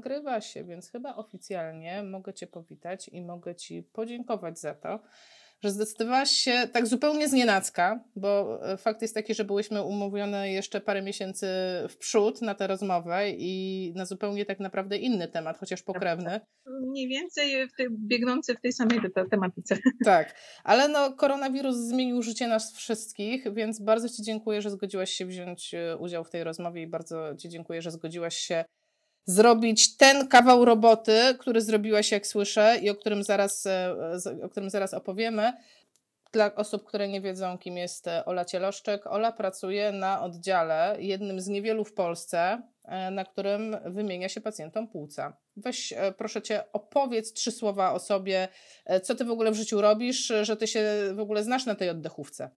nagrywa się, więc chyba oficjalnie mogę Cię powitać i mogę Ci podziękować za to, że zdecydowałaś się tak zupełnie z nienacka, bo e, fakt jest taki, że byłyśmy umówione jeszcze parę miesięcy w przód na tę rozmowę i na zupełnie tak naprawdę inny temat, chociaż pokrewny. Mniej więcej w tej, biegnący w tej samej tematyce. Tak, ale no koronawirus zmienił życie nas wszystkich, więc bardzo Ci dziękuję, że zgodziłaś się wziąć e, udział w tej rozmowie i bardzo Ci dziękuję, że zgodziłaś się zrobić ten kawał roboty, który zrobiłaś, jak słyszę, i o którym zaraz, e, o którym zaraz opowiemy. Dla osób, które nie wiedzą, kim jest e, Ola Cieloszczek, Ola pracuje na oddziale, jednym z niewielu w Polsce, e, na którym wymienia się pacjentom płuca. Weź, proszę cię, opowiedz trzy słowa o sobie, co ty w ogóle w życiu robisz, że ty się w ogóle znasz na tej oddechówce.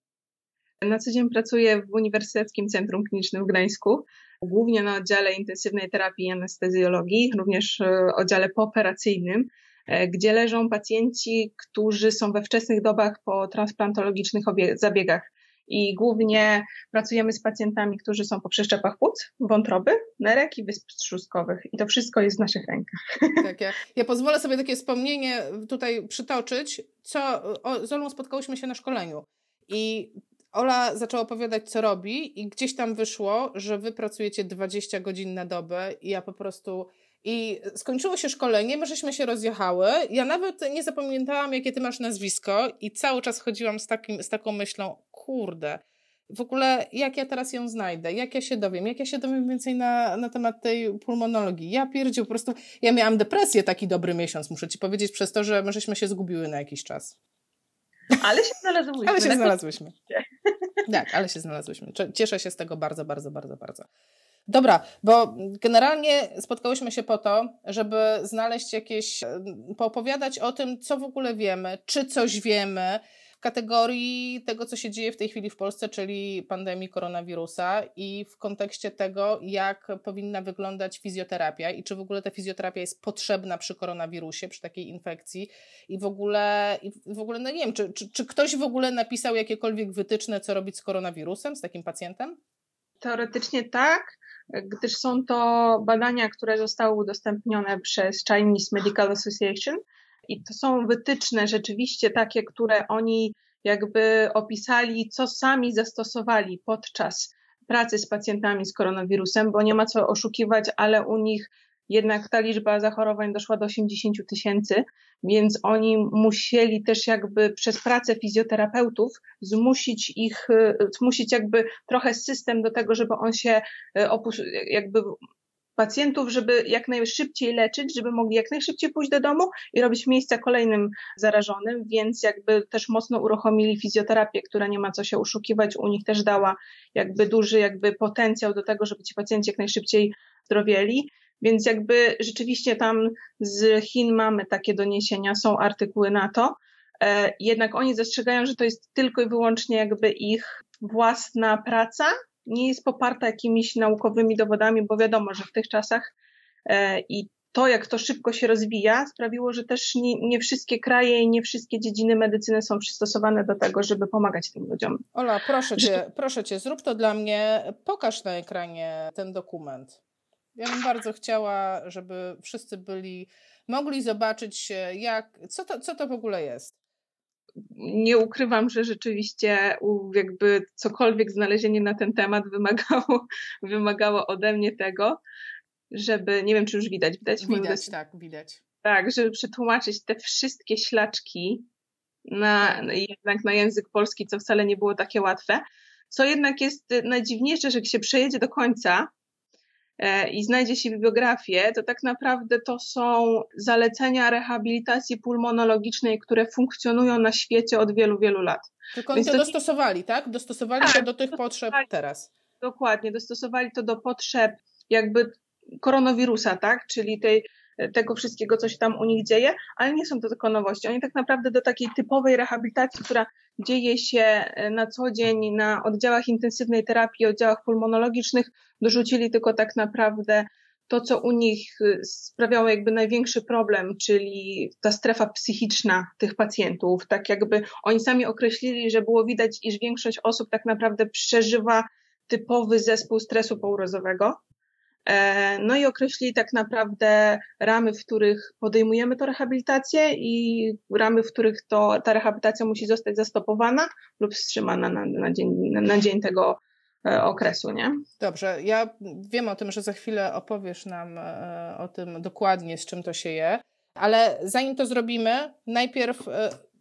Na co dzień pracuję w Uniwersyteckim Centrum Klinicznym w Gdańsku, głównie na oddziale intensywnej terapii i anestezjologii, również e, oddziale pooperacyjnym, e, gdzie leżą pacjenci, którzy są we wczesnych dobach po transplantologicznych zabiegach. I głównie pracujemy z pacjentami, którzy są po przeszczepach płuc, wątroby, nerek i wysp trzustkowych. I to wszystko jest w naszych rękach. Tak, ja, ja pozwolę sobie takie wspomnienie tutaj przytoczyć, co o, z Olą spotkałyśmy się na szkoleniu. I Ola zaczęła opowiadać, co robi, i gdzieś tam wyszło, że wy pracujecie 20 godzin na dobę, i ja po prostu. I skończyło się szkolenie, my żeśmy się rozjechały. Ja nawet nie zapamiętałam, jakie ty masz nazwisko, i cały czas chodziłam z, takim, z taką myślą: kurde, w ogóle jak ja teraz ją znajdę, jak ja się dowiem, jak ja się dowiem więcej na, na temat tej pulmonologii. Ja pierdził, po prostu, ja miałam depresję taki dobry miesiąc, muszę ci powiedzieć, przez to, że my żeśmy się zgubiły na jakiś czas. Ale się znalazłyśmy. Ale się znalazłyśmy. Tak, ale się znalazłyśmy. Cieszę się z tego bardzo, bardzo, bardzo, bardzo. Dobra, bo generalnie spotkałyśmy się po to, żeby znaleźć jakieś, poopowiadać o tym, co w ogóle wiemy, czy coś wiemy, kategorii tego, co się dzieje w tej chwili w Polsce, czyli pandemii koronawirusa i w kontekście tego, jak powinna wyglądać fizjoterapia i czy w ogóle ta fizjoterapia jest potrzebna przy koronawirusie, przy takiej infekcji i w ogóle, i w ogóle no nie wiem, czy, czy, czy ktoś w ogóle napisał jakiekolwiek wytyczne, co robić z koronawirusem, z takim pacjentem? Teoretycznie tak, gdyż są to badania, które zostały udostępnione przez Chinese Medical Association, i to są wytyczne rzeczywiście takie, które oni jakby opisali, co sami zastosowali podczas pracy z pacjentami z koronawirusem, bo nie ma co oszukiwać, ale u nich jednak ta liczba zachorowań doszła do 80 tysięcy, więc oni musieli też jakby przez pracę fizjoterapeutów zmusić ich, zmusić jakby trochę system do tego, żeby on się e, opus- jakby pacjentów, żeby jak najszybciej leczyć, żeby mogli jak najszybciej pójść do domu i robić miejsca kolejnym zarażonym, więc jakby też mocno uruchomili fizjoterapię, która nie ma co się oszukiwać, u nich też dała jakby duży jakby potencjał do tego, żeby ci pacjenci jak najszybciej zdrowieli. Więc jakby rzeczywiście tam z Chin mamy takie doniesienia, są artykuły na to. E, jednak oni zastrzegają, że to jest tylko i wyłącznie jakby ich własna praca, nie jest poparta jakimiś naukowymi dowodami, bo wiadomo, że w tych czasach e, i to, jak to szybko się rozwija, sprawiło, że też nie, nie, wszystkie kraje i nie wszystkie dziedziny medycyny są przystosowane do tego, żeby pomagać tym ludziom. Ola, proszę cię, proszę cię, zrób to dla mnie, pokaż na ekranie ten dokument. Ja bym bardzo chciała, żeby wszyscy byli, mogli zobaczyć, jak, co, to, co to w ogóle jest nie ukrywam, że rzeczywiście jakby cokolwiek znalezienie na ten temat wymagało, wymagało ode mnie tego, żeby, nie wiem czy już widać, widać? Widać, tak, widać. Tak, żeby przetłumaczyć te wszystkie ślaczki na, tak. jednak na język polski, co wcale nie było takie łatwe. Co jednak jest najdziwniejsze, że jak się przejedzie do końca, i znajdzie się bibliografię, to tak naprawdę to są zalecenia rehabilitacji pulmonologicznej, które funkcjonują na świecie od wielu, wielu lat. Tylko oni to, to dostosowali, tak? Dostosowali tak, to do tych potrzeb teraz. Dokładnie, dostosowali to do potrzeb jakby koronawirusa, tak? Czyli tej tego wszystkiego, co się tam u nich dzieje, ale nie są to tylko nowości. Oni tak naprawdę do takiej typowej rehabilitacji, która dzieje się e, na co dzień na oddziałach intensywnej terapii, oddziałach pulmonologicznych, dorzucili tylko tak naprawdę to, co u nich e, sprawiało jakby największy problem, czyli ta strefa psychiczna tych pacjentów. Tak jakby oni sami określili, że było widać, iż większość osób tak naprawdę przeżywa typowy zespół stresu pourazowego E, no i określili tak naprawdę ramy, w których podejmujemy tę rehabilitację i ramy, w których to, ta rehabilitacja musi zostać zastopowana lub wstrzymana na, na, dzień, na dzień tego e, okresu, nie? Dobrze, ja wiem o tym, że za chwilę opowiesz nam e, o tym dokładnie, z czym to się je, ale zanim to zrobimy, najpierw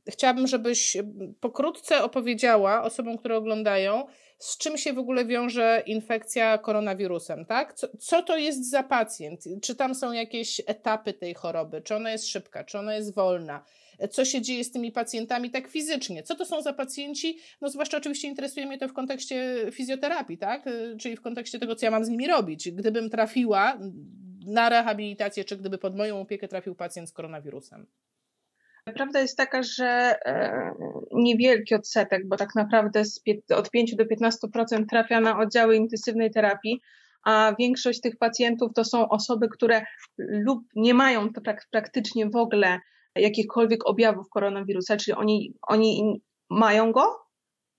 chciałabym, żebyś pokrótce opowiedziała osobom, które oglądają, z czym się w ogóle wiąże infekcja koronawirusem, tak? Co, co, to jest za pacjent? Czy tam są jakieś etapy tej choroby? Czy ona jest szybka? Czy ona jest wolna? Co się dzieje z tymi pacjentami tak fizycznie? Co to są za pacjenci? No zwłaszcza oczywiście interesuje mnie to w kontekście fizjoterapii, tak? Czyli w kontekście tego, co ja mam z nimi robić. Gdybym trafiła na rehabilitację, czy gdyby pod moją opiekę trafił pacjent z koronawirusem. Prawda jest taka, że e, niewielki odsetek, bo tak naprawdę od 5 do 15% trafia na oddziały intensywnej terapii, a większość tych pacjentów to są osoby, które lub nie mają praktycznie w ogóle jakichkolwiek objawów koronawirusa, czyli oni, oni mają go,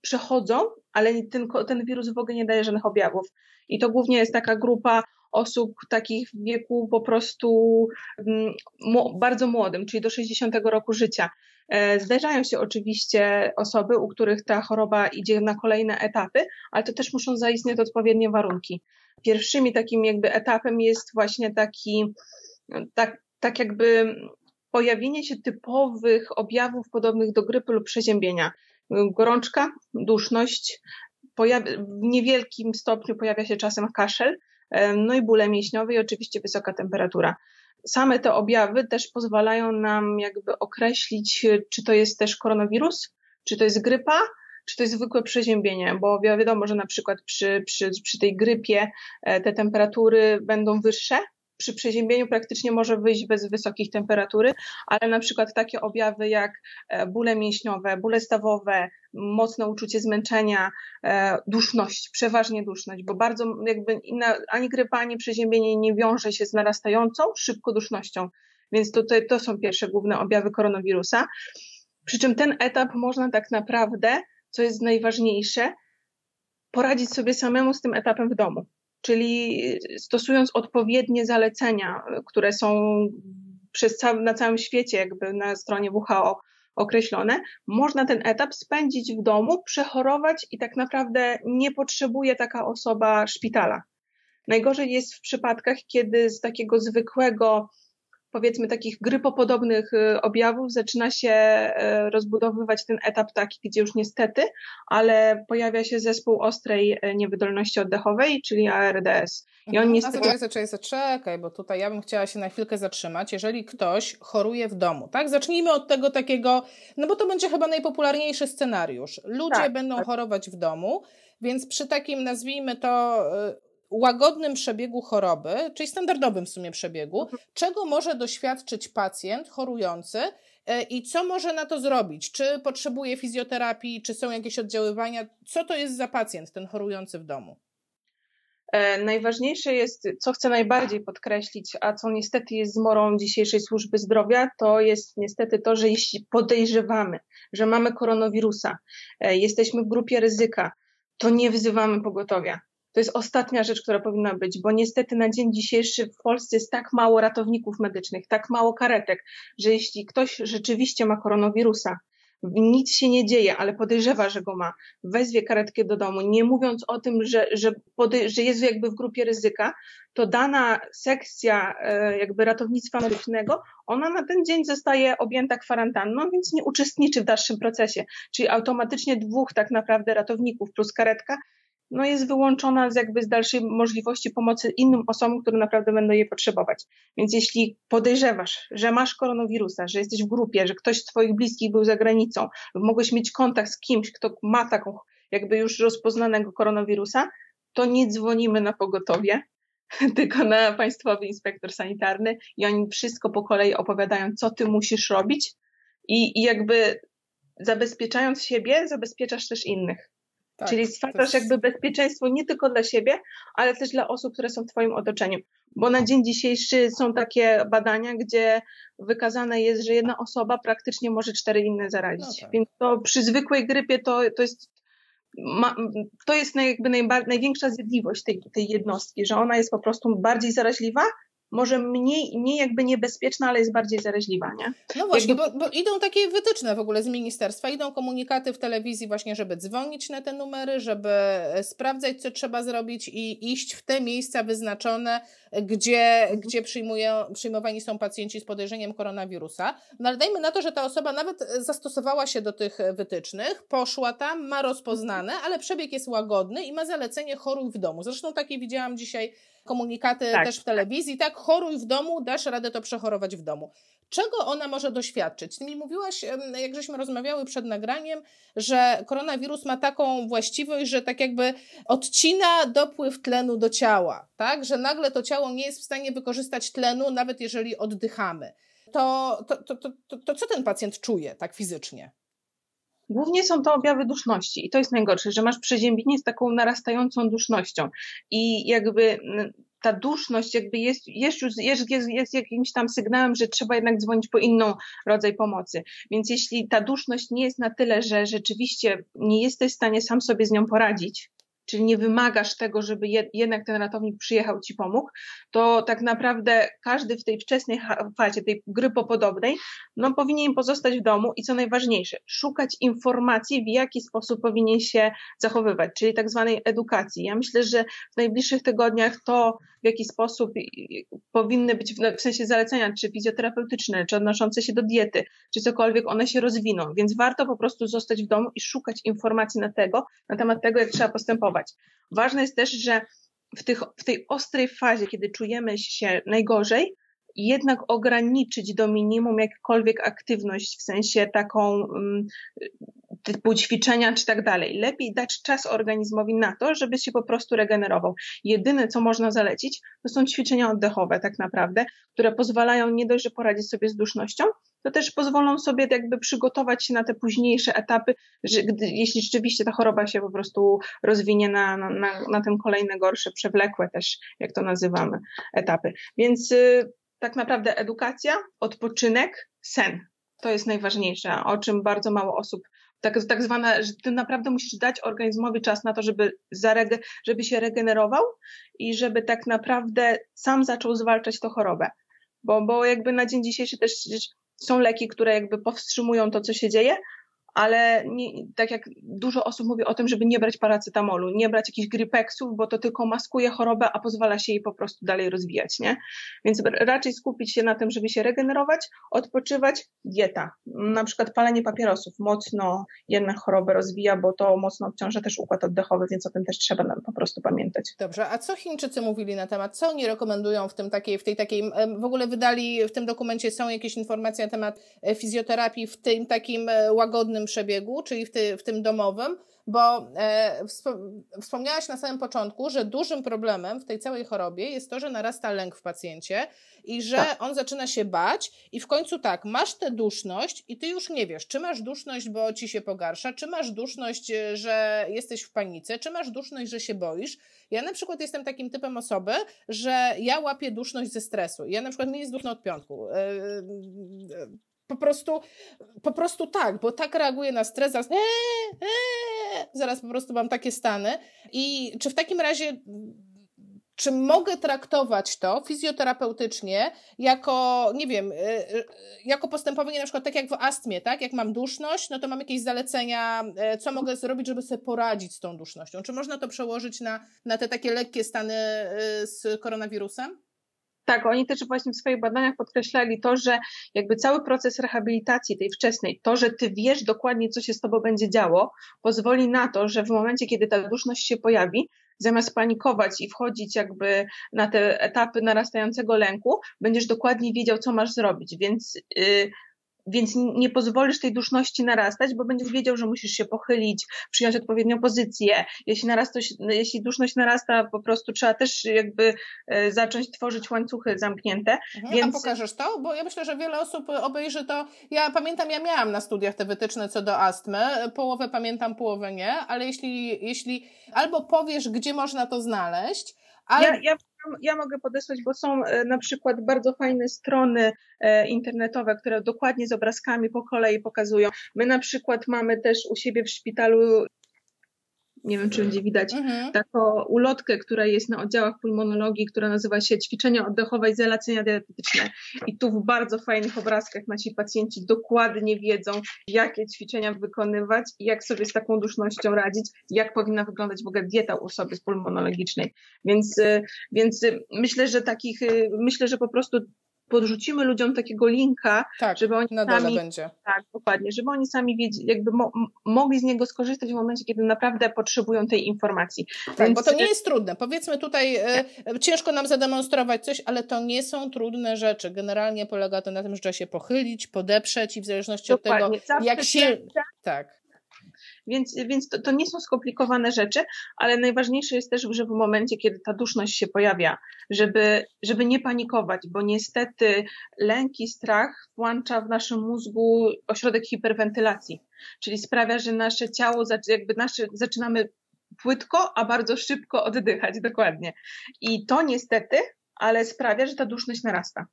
przechodzą, ale ten, ten wirus w ogóle nie daje żadnych objawów. I to głównie jest taka grupa osób takich w wieku po prostu mm, bardzo młodym, czyli do 60 roku życia. E, zdarzają się oczywiście osoby, u których ta choroba idzie na kolejne etapy, ale to też muszą zaistnieć odpowiednie warunki. Pierwszymi takim jakby etapem jest właśnie taki, tak, tak jakby pojawienie się typowych objawów podobnych do grypy lub przeziębienia. Gorączka, duszność, w niewielkim stopniu pojawia się czasem kaszel, no i bóle mięśniowe i oczywiście wysoka temperatura. Same te objawy też pozwalają nam jakby określić, czy to jest też koronawirus, czy to jest grypa, czy to jest zwykłe przeziębienie, bo wiadomo, że na przykład przy, przy, przy tej grypie e, te temperatury będą wyższe, przy przeziębieniu praktycznie może wyjść bez wysokich temperatury, ale na przykład takie objawy jak e, bóle mięśniowe, bóle stawowe, mocne uczucie zmęczenia, e, duszność, przeważnie duszność, bo bardzo jakby ani grypa, ani przeziębienie nie wiąże się z narastającą szybko dusznością. Więc tutaj to są pierwsze główne objawy koronawirusa. Przy czym ten etap można tak naprawdę, co jest najważniejsze, poradzić sobie samemu z tym etapem w domu czyli stosując odpowiednie zalecenia, które są przez na całym świecie, jakby na stronie WHO określone, można ten etap spędzić w domu, przechorować i tak naprawdę nie potrzebuje taka osoba szpitala. Najgorzej jest w przypadkach, kiedy z takiego zwykłego powiedzmy takich grypopodobnych y, objawów zaczyna się y, rozbudowywać ten etap taki, gdzie już niestety, ale pojawia się zespół ostrej y, niewydolności oddechowej, czyli ARDS. I on niestety... Zaczekaj, zaczekaj, zaczekaj, bo tutaj ja bym chciała się na chwilkę zatrzymać. Jeżeli ktoś choruje w domu, tak? Zacznijmy od tego takiego, no bo to będzie chyba najpopularniejszy scenariusz. Ludzie tak, będą tak. chorować w domu, więc przy takim, nazwijmy to, łagodnym przebiegu choroby, czyli standardowym w sumie przebiegu, mhm. czego może doświadczyć pacjent chorujący e, i co może na to zrobić? Czy potrzebuje fizjoterapii, czy są jakieś oddziaływania? Co to jest za pacjent, ten chorujący w domu? E, najważniejsze jest, co chcę najbardziej podkreślić, a co niestety jest zmorą dzisiejszej służby zdrowia, to jest niestety to, że jeśli podejrzewamy, że mamy koronawirusa, e, jesteśmy w grupie ryzyka, to nie wzywamy pogotowia. To jest ostatnia rzecz, która powinna być, bo niestety na dzień dzisiejszy w Polsce jest tak mało ratowników medycznych, tak mało karetek, że jeśli ktoś rzeczywiście ma koronawirusa, nic się nie dzieje, ale podejrzewa, że go ma, wezwie karetkę do domu, nie mówiąc o tym, że, że, że jest jakby w grupie ryzyka, to dana sekcja e, jakby ratownictwa medycznego, ona na ten dzień zostaje objęta kwarantanną, więc nie uczestniczy w dalszym procesie. Czyli automatycznie dwóch tak naprawdę ratowników plus karetka no jest wyłączona z jakby z dalszej możliwości pomocy innym osobom, które naprawdę będą jej potrzebować. Więc jeśli podejrzewasz, że masz koronawirusa, że jesteś w grupie, że ktoś z twoich bliskich był za granicą, mogłeś mieć kontakt z kimś, kto ma taką jakby już rozpoznanego koronawirusa, to nie dzwonimy na pogotowie, tylko na Państwowy Inspektor Sanitarny i oni wszystko po kolei opowiadają, co ty musisz robić i, i jakby zabezpieczając siebie, zabezpieczasz też innych. Tak, Czyli stwarzasz jest... jakby bezpieczeństwo nie tylko dla siebie, ale też dla osób, które są w Twoim otoczeniu. Bo na dzień dzisiejszy są takie badania, gdzie wykazane jest, że jedna osoba praktycznie może cztery inne zarazić. No tak. Więc to przy zwykłej grypie to, to jest ma, to jest jakby największa zjadliwość tej, tej jednostki, że ona jest po prostu bardziej zaraźliwa, może mniej, mniej jakby niebezpieczna, ale jest bardziej zaraźliwa, nie? No właśnie, jakby... bo, bo, idą takie wytyczne w ogóle z ministerstwa, idą komunikaty w telewizji właśnie, żeby dzwonić na te numery, żeby e, sprawdzać, co trzeba zrobić i iść w te miejsca wyznaczone, gdzie, gdzie przyjmowani są pacjenci z podejrzeniem koronawirusa. No ale dajmy na to, że ta osoba nawet zastosowała się do tych wytycznych, poszła tam, ma rozpoznane, ale przebieg jest łagodny i ma zalecenie choruj w domu. Zresztą takie widziałam dzisiaj komunikaty tak. też w telewizji, tak, choruj w domu, dasz radę to przechorować w domu. Czego ona może doświadczyć? Ty mi mówiłaś, jak żeśmy rozmawiały przed nagraniem, że koronawirus ma taką właściwość, że tak jakby odcina dopływ tlenu do ciała, tak? Że nagle to ciało nie jest w stanie wykorzystać tlenu, nawet jeżeli oddychamy. To, to, to, to, to co ten pacjent czuje tak fizycznie? Głównie są to objawy duszności i to jest najgorsze, że masz przeziębienie z taką narastającą dusznością i jakby ta duszność jakby jest, jest już jest, jest, jest jakimś tam sygnałem, że trzeba jednak dzwonić po inną rodzaj pomocy. Więc jeśli ta duszność nie jest na tyle, że rzeczywiście nie jesteś w stanie sam sobie z nią poradzić, czyli nie wymagasz tego, żeby jednak ten ratownik przyjechał ci pomógł, to tak naprawdę każdy w tej wczesnej fazie, tej grypopodobnej, no powinien pozostać w domu i co najważniejsze, szukać informacji, w jaki sposób powinien się zachowywać, czyli tak zwanej edukacji. Ja myślę, że w najbliższych tygodniach to, w jaki sposób powinny być, w sensie zalecenia, czy fizjoterapeutyczne, czy odnoszące się do diety, czy cokolwiek, one się rozwiną, więc warto po prostu zostać w domu i szukać informacji na tego, na temat tego, jak trzeba postępować. Ważne jest też, że w, tych, w tej ostrej fazie, kiedy czujemy się najgorzej, jednak ograniczyć do minimum jakkolwiek aktywność, w sensie taką um, typu ćwiczenia czy tak dalej. Lepiej dać czas organizmowi na to, żeby się po prostu regenerował. Jedyne, co można zalecić, to są ćwiczenia oddechowe tak naprawdę, które pozwalają nie dość, że poradzić sobie z dusznością, to też pozwolą sobie jakby przygotować się na te późniejsze etapy, że gdy, jeśli rzeczywiście ta choroba się po prostu rozwinie na, na, na, na ten kolejne gorsze, przewlekłe też, jak to nazywamy, etapy. Więc y, tak naprawdę edukacja, odpoczynek, sen. To jest najważniejsze, o czym bardzo mało osób tak, tak zwane, że ty naprawdę musisz dać organizmowi czas na to, żeby, zarege, żeby się regenerował i żeby tak naprawdę sam zaczął zwalczać tę chorobę. Bo, bo jakby na dzień dzisiejszy też są leki, które jakby powstrzymują to, co się dzieje, ale nie, tak jak dużo osób mówi o tym, żeby nie brać paracetamolu, nie brać jakichś gripexów, bo to tylko maskuje chorobę, a pozwala się jej po prostu dalej rozwijać, nie? Więc raczej skupić się na tym, żeby się regenerować, odpoczywać, dieta. Na przykład palenie papierosów mocno jednak chorobę rozwija, bo to mocno obciąża też układ oddechowy, więc o tym też trzeba nam po prostu pamiętać. Dobrze, a co Chińczycy mówili na temat, co oni rekomendują w tym takiej, w tej takiej, w ogóle wydali w tym dokumencie są jakieś informacje na temat e, fizjoterapii w tym takim e, łagodnym przebiegu, czyli w, ty, w tym domowym, bo e, wspomniałaś na samym początku, że dużym problemem w tej całej chorobie jest to, że narasta lęk w pacjencie i że tak. on zaczyna się bać i w końcu tak, masz tę duszność i ty już nie wiesz, czy masz duszność, bo ci się pogarsza, czy masz duszność, e, że jesteś w panice, czy masz duszność, że się boisz. Ja na przykład jestem takim typem osoby, że ja łapię duszność ze stresu. Ja na przykład mi jest duszno od piątku. Po prostu, po prostu tak, bo tak reaguje na stres, zaraz, ee, ee, zaraz po prostu mam takie stany. I czy w takim razie, czy mogę traktować to fizjoterapeutycznie jako, nie wiem, e, e, jako postępowanie na przykład tak jak w astmie, tak? Jak mam duszność, no to mam jakieś zalecenia, e, co mogę zrobić, żeby sobie poradzić z tą dusznością. Czy można to przełożyć na, na te takie lekkie stany z koronawirusem? Tak, oni też właśnie w swoich badaniach podkreślali to, że jakby cały proces rehabilitacji tej wczesnej, to, że ty wiesz dokładnie, co się z tobą będzie działo, pozwoli na to, że w momencie, kiedy ta duszność się pojawi, zamiast panikować i wchodzić jakby na te etapy narastającego lęku, będziesz dokładnie wiedział, co masz zrobić. Więc yy, więc nie pozwolisz tej duszności narastać, bo będziesz wiedział, że musisz się pochylić, przyjąć odpowiednią pozycję. Jeśli, narasta, jeśli duszność narasta, po prostu trzeba też jakby e, zacząć tworzyć łańcuchy zamknięte. Mhm, więc... A pokażesz to? Bo ja myślę, że wiele osób obejrzy to. Ja pamiętam, ja miałam na studiach te wytyczne co do astmy. Połowę pamiętam, połowę nie, ale jeśli, jeśli albo powiesz, gdzie można to znaleźć, ale... Ja, ja ja mogę podesłać, bo są e, na przykład bardzo fajne strony e, internetowe, które dokładnie z obrazkami po kolei pokazują. My na przykład mamy też u siebie w szpitalu nie wiem czy będzie widać, mhm. taką ulotkę, która jest na oddziałach pulmonologii, która nazywa się ćwiczenia oddechowe i zalacenia diatetyczne. I tu w bardzo fajnych obrazkach nasi pacjenci dokładnie wiedzą, jakie ćwiczenia wykonywać i jak sobie z taką dusznością radzić, jak powinna wyglądać w ogóle dieta u osoby pulmonologicznej. Więc, y, więc y, myślę, że takich, y, myślę, że po prostu podrzucimy ludziom takiego linka, tak, żeby oni na sami, będzie. Tak, dokładnie, żeby oni sami wiedzieli, jakby mo, mogli z niego skorzystać w momencie, kiedy naprawdę potrzebują tej informacji. Tak, Więc... bo to nie jest trudne. Powiedzmy tutaj, e, ciężko nam zademonstrować coś, ale to nie są trudne rzeczy. Generalnie polega to na tym, że trzeba się pochylić, podeprzeć i w zależności dokładnie. od tego, jak się... Tak. Więc, więc to, to, nie są skomplikowane rzeczy, ale najważniejsze jest też, że w momencie, kiedy ta duszność się pojawia, żeby, żeby nie panikować, bo niestety lęk i strach włącza w naszym mózgu ośrodek hiperwentylacji, czyli sprawia, że nasze ciało, jakby nasze, zaczynamy płytko, a bardzo szybko oddychać, dokładnie. I to niestety, ale sprawia, że ta duszność narasta.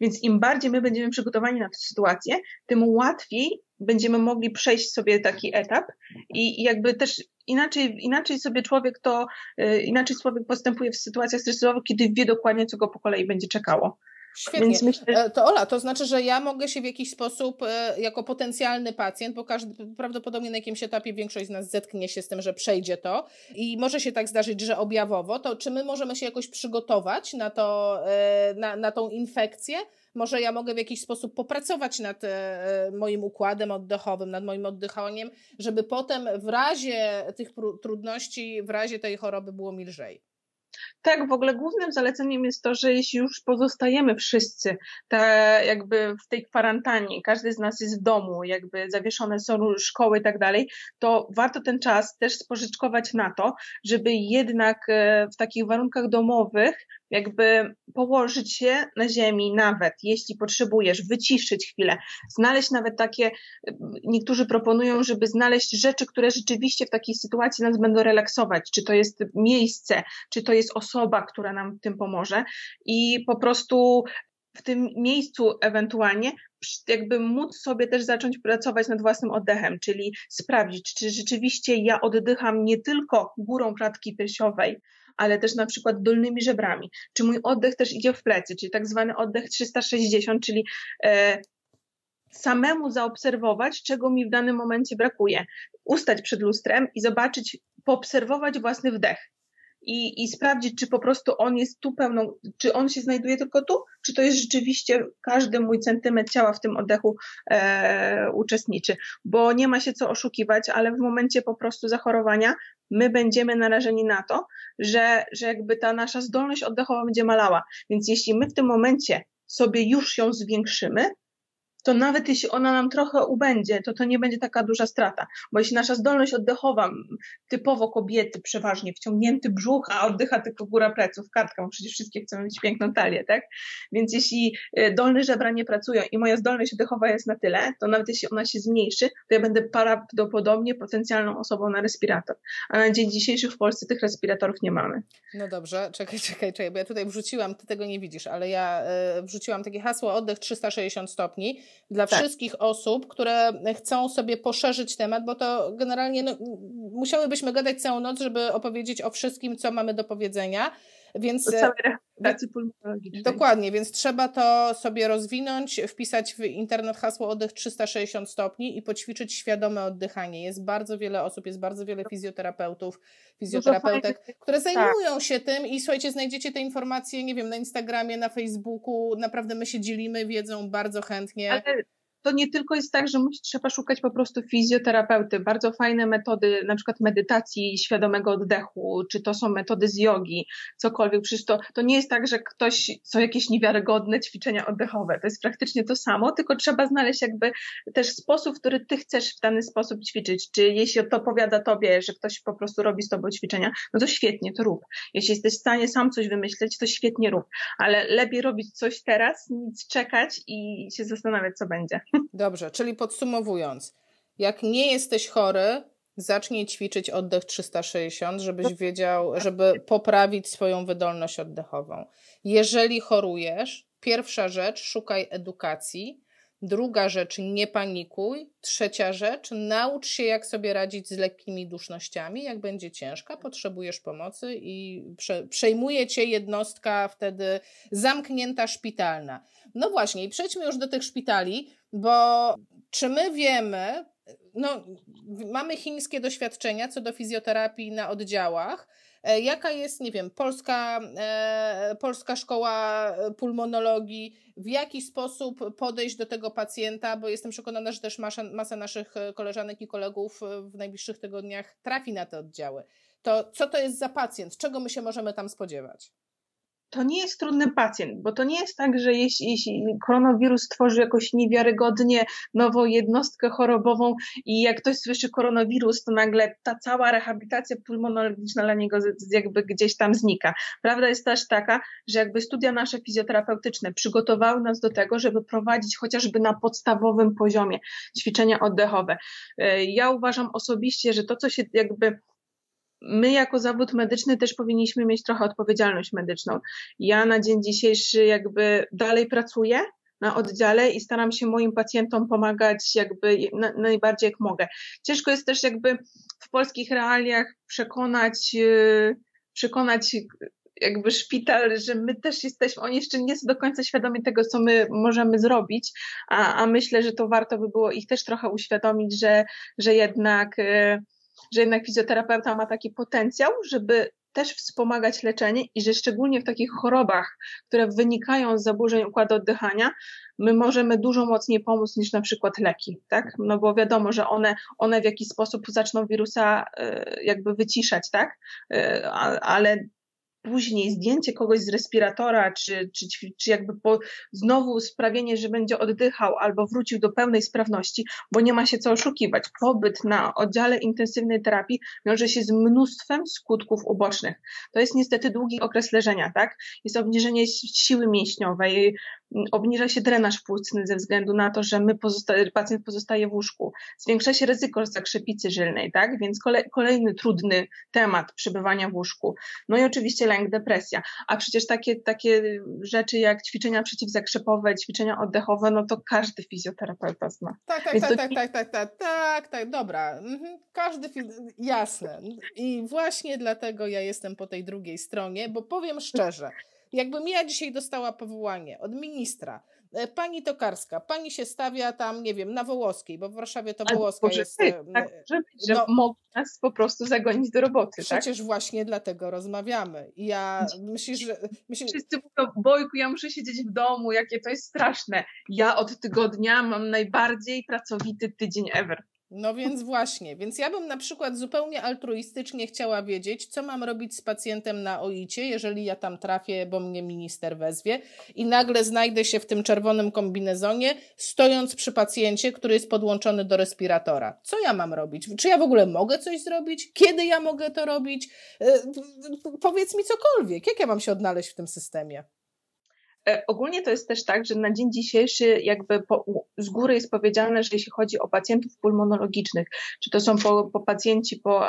Więc im bardziej my będziemy przygotowani na tę sytuację, tym łatwiej będziemy mogli przejść sobie taki etap i jakby też inaczej, inaczej sobie człowiek to, y, inaczej człowiek postępuje w sytuacjach stresowych, kiedy wie dokładnie, co go po kolei będzie czekało. Świetnie. Myślę... E, to Ola, to znaczy, że ja mogę się w jakiś sposób, e, jako potencjalny pacjent, bo każdy, prawdopodobnie na jakimś etapie większość z nas zetknie się z tym, że przejdzie to i może się tak zdarzyć, że objawowo, to czy my możemy się jakoś przygotować na, to, e, na, na tą infekcję? Może ja mogę w jakiś sposób popracować nad moim układem oddechowym, nad moim oddychaniem, żeby potem w razie tych trudności, w razie tej choroby było mi lżej. Tak, w ogóle głównym zaleceniem jest to, że jeśli już pozostajemy wszyscy te, jakby w tej kwarantannie, każdy z nas jest w domu, jakby zawieszone są szkoły i tak dalej, to warto ten czas też spożyczkować na to, żeby jednak e, w takich warunkach domowych jakby położyć się na ziemi nawet, jeśli potrzebujesz, wyciszyć chwilę, znaleźć nawet takie, niektórzy proponują, żeby znaleźć rzeczy, które rzeczywiście w takiej sytuacji nas będą relaksować, czy to jest miejsce, czy to jest osoba, która nam w tym pomoże. I po prostu w tym miejscu ewentualnie jakby móc sobie też zacząć pracować nad własnym oddechem, czyli sprawdzić, czy rzeczywiście ja oddycham nie tylko górą klatki piersiowej, ale też na przykład dolnymi żebrami. Czy mój oddech też idzie w plecy, czyli tak zwany oddech 360, czyli e, samemu zaobserwować, czego mi w danym momencie brakuje. Ustać przed lustrem i zobaczyć, poobserwować własny wdech i, i sprawdzić, czy po prostu on jest tu pełną, czy on się znajduje tylko tu, czy to jest rzeczywiście każdy mój centymetr ciała w tym oddechu e, uczestniczy, bo nie ma się co oszukiwać, ale w momencie po prostu zachorowania my będziemy narażeni na to, że, że jakby ta nasza zdolność oddechowa będzie malała. Więc jeśli my w tym momencie sobie już ją zwiększymy, to nawet jeśli ona nam trochę ubędzie, to to nie będzie taka duża strata. Bo jeśli nasza zdolność oddechowa, typowo kobiety przeważnie, wciągnięty brzuch, a oddycha tylko góra pleców, kartka, bo przecież wszystkie chcą mieć piękną talię, tak? Więc jeśli y, dolne żebra nie pracują i moja zdolność oddechowa jest na tyle, to nawet jeśli ona się zmniejszy, to ja będę prawdopodobnie potencjalną osobą na respirator. A na dzień dzisiejszy w Polsce tych respiratorów nie mamy. No dobrze, czekaj, czekaj, czekaj, bo ja tutaj wrzuciłam, ty tego nie widzisz, ale ja y, wrzuciłam takie hasło oddech 360 stopni dla tak. wszystkich osób, które chcą sobie poszerzyć temat, bo to generalnie no, musiałybyśmy gadać całą noc, żeby opowiedzieć o wszystkim, co mamy do powiedzenia. Więc, do całej rehabilitacji pulmonologicznej. Dokładnie, więc trzeba to sobie rozwinąć, wpisać w internet hasło oddech 360 stopni i poćwiczyć świadome oddychanie. Jest bardzo wiele osób, jest bardzo wiele fizjoterapeutów, fizjoterapeutek, które zajmują tak. się tym i słuchajcie, znajdziecie te informacje, nie wiem, na Instagramie, na Facebooku, naprawdę my się dzielimy wiedzą bardzo chętnie. Ale to nie tylko jest tak, że musi, trzeba szukać po prostu fizjoterapeuty. Bardzo fajne metody, na przykład medytacji świadomego oddechu, czy to są metody z jogi, cokolwiek. Przecież to, to nie jest tak, że ktoś, są jakieś niewiarygodne ćwiczenia oddechowe. To jest praktycznie to samo, tylko trzeba znaleźć jakby też sposób, który ty chcesz w dany sposób ćwiczyć. Czy jeśli to powiada tobie, że ktoś po prostu robi z tobą ćwiczenia, no to świetnie, to rób. Jeśli jesteś w stanie sam coś wymyśleć, to świetnie rób. Ale lepiej robić coś teraz, nic czekać i się zastanawiać, co będzie. Dobrze, czyli podsumowując, jak nie jesteś chory, zacznij ćwiczyć oddech 360, żebyś wiedział, żeby poprawić swoją wydolność oddechową. Jeżeli chorujesz, pierwsza rzecz, szukaj edukacji. Druga rzecz, nie panikuj. Trzecia rzecz, naucz się, jak sobie radzić z lekkimi dusznościami. Jak będzie ciężka, potrzebujesz pomocy i prze, przejmuje cię jednostka wtedy zamknięta szpitalna. No właśnie, i przejdźmy już do tych szpitali, bo czy my wiemy, no, mamy chińskie doświadczenia co do fizjoterapii na oddziałach. E, jaka jest, nie wiem, polska, e, polska szkoła pulmonologii, w jaki sposób podejść do tego pacjenta, bo jestem przekonana, że też masa, masa naszych koleżanek i kolegów w najbliższych tygodniach trafi na te oddziały. To co to jest za pacjent? Czego my się możemy tam spodziewać? To nie jest trudny pacjent, bo to nie jest tak, że jeśli, jeśli koronawirus stworzy jakoś niewiarygodnie nową jednostkę chorobową i jak ktoś słyszy koronawirus, to nagle ta cała rehabilitacja pulmonologiczna dla niego jakby gdzieś tam znika. Prawda jest też taka, że jakby studia nasze fizjoterapeutyczne przygotowały nas do tego, żeby prowadzić chociażby na podstawowym poziomie ćwiczenia oddechowe. E, ja uważam osobiście, że to, co się jakby my jako zawód medyczny też powinniśmy mieć trochę odpowiedzialność medyczną. Ja na dzień dzisiejszy jakby dalej pracuję na oddziale i staram się moim pacjentom pomagać jakby na, najbardziej jak mogę. Ciężko jest też jakby w polskich realiach przekonać, yy, przekonać jakby szpital, że my też jesteśmy, oni jeszcze nie są do końca świadomi tego, co my możemy zrobić, a, a myślę, że to warto by było ich też trochę uświadomić, że, że jednak yy, że jednak fizjoterapeuta ma taki potencjał, żeby też wspomagać leczenie i że szczególnie w takich chorobach, które wynikają z zaburzeń układu oddychania, my możemy dużo mocniej pomóc niż na przykład leki, tak? No bo wiadomo, że one, one w jakiś sposób zaczną wirusa e, jakby wyciszać, tak? E, ale później zdjęcie kogoś z respiratora, czy, czy, czy jakby po, znowu sprawienie, że będzie oddychał albo wrócił do pełnej sprawności, bo nie ma się co oszukiwać. Pobyt na oddziale intensywnej terapii wiąże się z mnóstwem skutków ubocznych. To jest niestety długi okres leżenia, tak? Jest obniżenie siły mięśniowej, obniża się drenaż płucny ze względu na to, że my pozosta pacjent pozostaje w łóżku. Zwiększa się ryzyko zakrzepicy żylnej, tak? Więc kole kolejny trudny temat przebywania w łóżku. No i oczywiście lęk, depresja. A przecież takie, takie rzeczy jak ćwiczenia przeciwzakrzepowe, ćwiczenia oddechowe, no to każdy fizjoterapeuta zna. Tak, tak, tak, to... tak, tak, tak, tak, tak, tak, dobra. Mhm. Każdy, jasne. I właśnie dlatego ja jestem po tej drugiej stronie, bo powiem szczerze, jakbym ja dzisiaj dostała powołanie od ministra, pani Tokarska, pani się stawia tam, nie wiem, na Wołoskiej, bo w Warszawie to Wołoska jest. Być, tak, że, że no, mogą nas po prostu zagonić do roboty. Tak? Przecież tak? właśnie dlatego rozmawiamy. I ja myślisz, że. Myślisz... Wszyscy mówią, Bojku, ja muszę siedzieć w domu, jakie to jest straszne. Ja od tygodnia mam najbardziej pracowity tydzień ever. No więc właśnie, więc ja bym na przykład zupełnie altruistycznie chciała wiedzieć, co mam robić z pacjentem na OIC, jeżeli ja tam trafię, bo mnie minister wezwie i nagle znajdę się w tym czerwonym kombinezonie, stojąc przy pacjencie, który jest podłączony do respiratora. Co ja mam robić? Czy ja w ogóle mogę coś zrobić? Kiedy ja mogę to robić? E, powiedz mi cokolwiek. Jak ja mam się odnaleźć w tym systemie? E, ogólnie to jest też tak, że na dzień dzisiejszy jakby po, z góry jest powiedziane, że jeśli chodzi o pacjentów pulmonologicznych, czy to są po, po pacjenci po,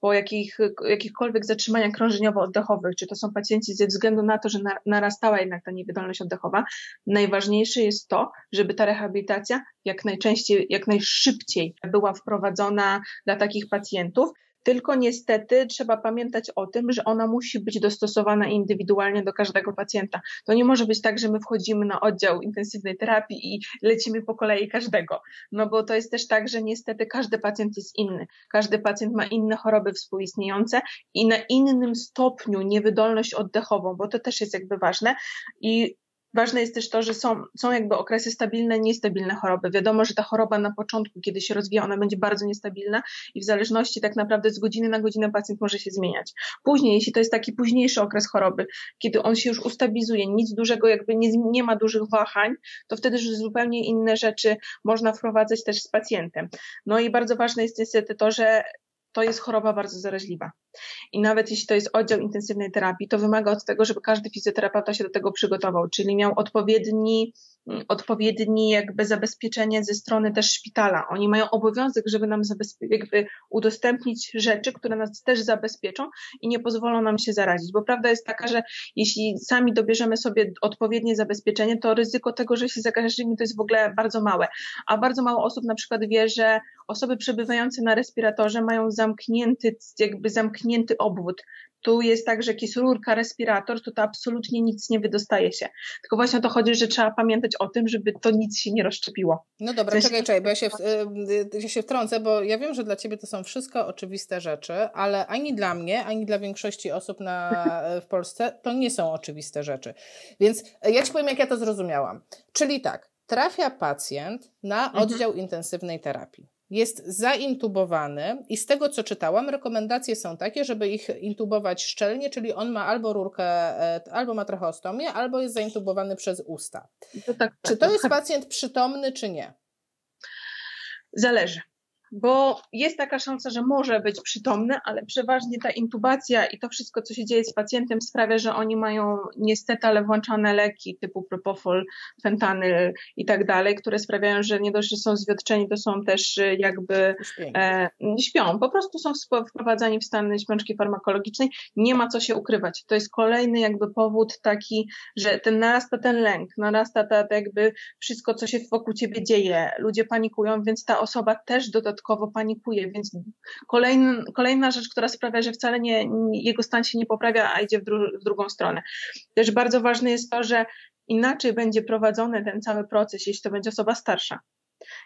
po jakich, jakichkolwiek zatrzymaniach krążeniowo-oddechowych, czy to są pacjenci ze względu na to, że narastała jednak ta niewydolność oddechowa, najważniejsze jest to, żeby ta rehabilitacja jak najczęściej, jak najszybciej była wprowadzona dla takich pacjentów, tylko niestety trzeba pamiętać o tym, że ona musi być dostosowana indywidualnie do każdego pacjenta. To nie może być tak, że my wchodzimy na oddział intensywnej terapii i lecimy po kolei każdego. No bo to jest też tak, że niestety każdy pacjent jest inny. Każdy pacjent ma inne choroby współistniejące i na innym stopniu niewydolność oddechową, bo to też jest jakby ważne. I Ważne jest też to, że są, są jakby okresy stabilne, niestabilne choroby. Wiadomo, że ta choroba na początku, kiedy się rozwija, ona będzie bardzo niestabilna i w zależności tak naprawdę z godziny na godzinę pacjent może się zmieniać. Później, jeśli to jest taki późniejszy okres choroby, kiedy on się już ustabilizuje, nic dużego jakby nie, nie ma dużych wahań, to wtedy już zupełnie inne rzeczy można wprowadzać też z pacjentem. No i bardzo ważne jest niestety to, że to jest choroba bardzo zaraźliwa. I nawet jeśli to jest oddział intensywnej terapii, to wymaga od tego, żeby każdy fizjoterapeuta się do tego przygotował, czyli miał odpowiedni odpowiedni jakby zabezpieczenie ze strony też szpitala. Oni mają obowiązek, żeby nam jakby udostępnić rzeczy, które nas też zabezpieczą i nie pozwolą nam się zarazić. Bo prawda jest taka, że jeśli sami dobierzemy sobie odpowiednie zabezpieczenie, to ryzyko tego, że się zakażemy, to jest w ogóle bardzo małe. A bardzo mało osób na przykład wie, że osoby przebywające na respiratorze mają zamknięty, jakby zamknięty obwód tu jest tak, że jak jest rurka, respirator, to to absolutnie nic nie wydostaje się. Tylko właśnie o to chodzi, że trzeba pamiętać o tym, żeby to nic się nie rozszczepiło. No dobra, czekaj, czekaj, bo ja się, w, y, ja się wtrącę, bo ja wiem, że dla Ciebie to są wszystko oczywiste rzeczy, ale ani dla mnie, ani dla większości osób na, w Polsce to nie są oczywiste rzeczy. Więc ja Ci powiem, jak ja to zrozumiałam. Czyli tak, trafia pacjent na mhm. oddział mhm. intensywnej terapii jest zaintubowany i z tego co czytałam, rekomendacje są takie, żeby ich intubować szczelnie, czyli on ma albo rurkę, e, albo ma tracheostomię, albo jest zaintubowany przez usta. To tak, czy to jest pacjent przytomny, czy nie? Zależy bo jest taka szansa, że może być przytomny, ale przeważnie ta intubacja i to wszystko, co się dzieje z pacjentem sprawia, że oni mają niestety, ale włączane leki typu propofol, fentanyl i tak dalej, które sprawiają, że nie dość, że są zwiotczeni, to są też y, jakby e, śpią. Po prostu są wprowadzani w stan śpiączki farmakologicznej. Nie ma co się ukrywać. To jest kolejny jakby powód taki, że ten narasta ten lęk, narasta ta, ta jakby wszystko, co się wokół ciebie dzieje. Ludzie panikują, więc ta osoba też dodatkowo dodatkowo panikuje, więc kolejny, kolejna rzecz, która sprawia, że wcale nie, jego stan się nie poprawia, a idzie w, dru w drugą stronę. Też bardzo ważne jest to, że inaczej będzie prowadzony ten cały proces, jeśli to będzie osoba starsza,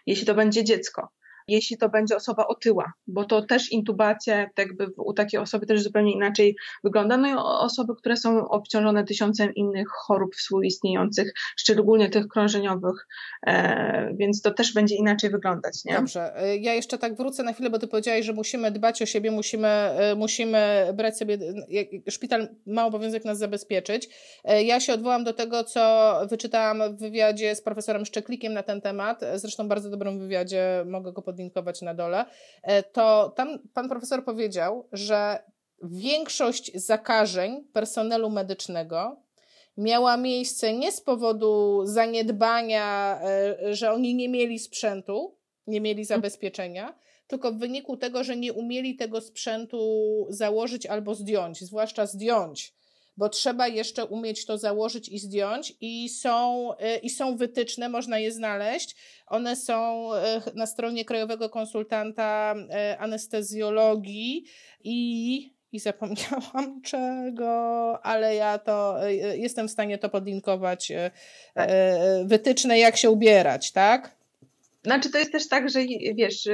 jeśli to będzie dziecko jeśli to będzie osoba otyła, bo to też intubacja jakby u takiej osoby też zupełnie inaczej wygląda. No i osoby, które są obciążone tysiącem innych chorób współistniejących, szczególnie tych krążeniowych, e, więc to też będzie inaczej wyglądać. Nie? Dobrze, e, ja jeszcze tak wrócę na chwilę, bo ty powiedziałeś, że musimy dbać o siebie, musimy, e, musimy brać sobie, szpital ma obowiązek nas zabezpieczyć. Ja się odwołam do tego, co wyczytałam w wywiadzie z profesorem Szczeklikiem na ten temat, zresztą bardzo dobrym wywiadzie, mogę go podać podlinkować na dole, e, to tam pan profesor powiedział, że większość zakażeń personelu medycznego miała miejsce nie z powodu zaniedbania, e, że oni nie mieli sprzętu, nie mieli mhm. zabezpieczenia, tylko w wyniku tego, że nie umieli tego sprzętu założyć albo zdjąć, zwłaszcza zdjąć bo trzeba jeszcze umieć to założyć i zdjąć i są, y, i są wytyczne, można je znaleźć. One są y, na stronie Krajowego Konsultanta y, Anestezjologii i i zapomniałam czego, ale ja to jestem w stanie to podlinkować. Tak. Wytyczne, jak się ubierać, tak? Znaczy, to jest też tak, że wiesz,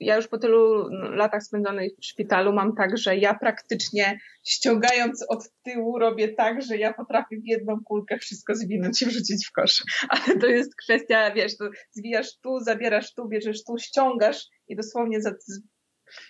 ja już po tylu latach spędzonych w szpitalu mam tak, że ja praktycznie ściągając od tyłu robię tak, że ja potrafię w jedną kulkę wszystko zwinąć i wrzucić w kosz. Ale to jest kwestia, wiesz, to zwijasz tu, zabierasz tu, bierzesz tu, ściągasz i dosłownie za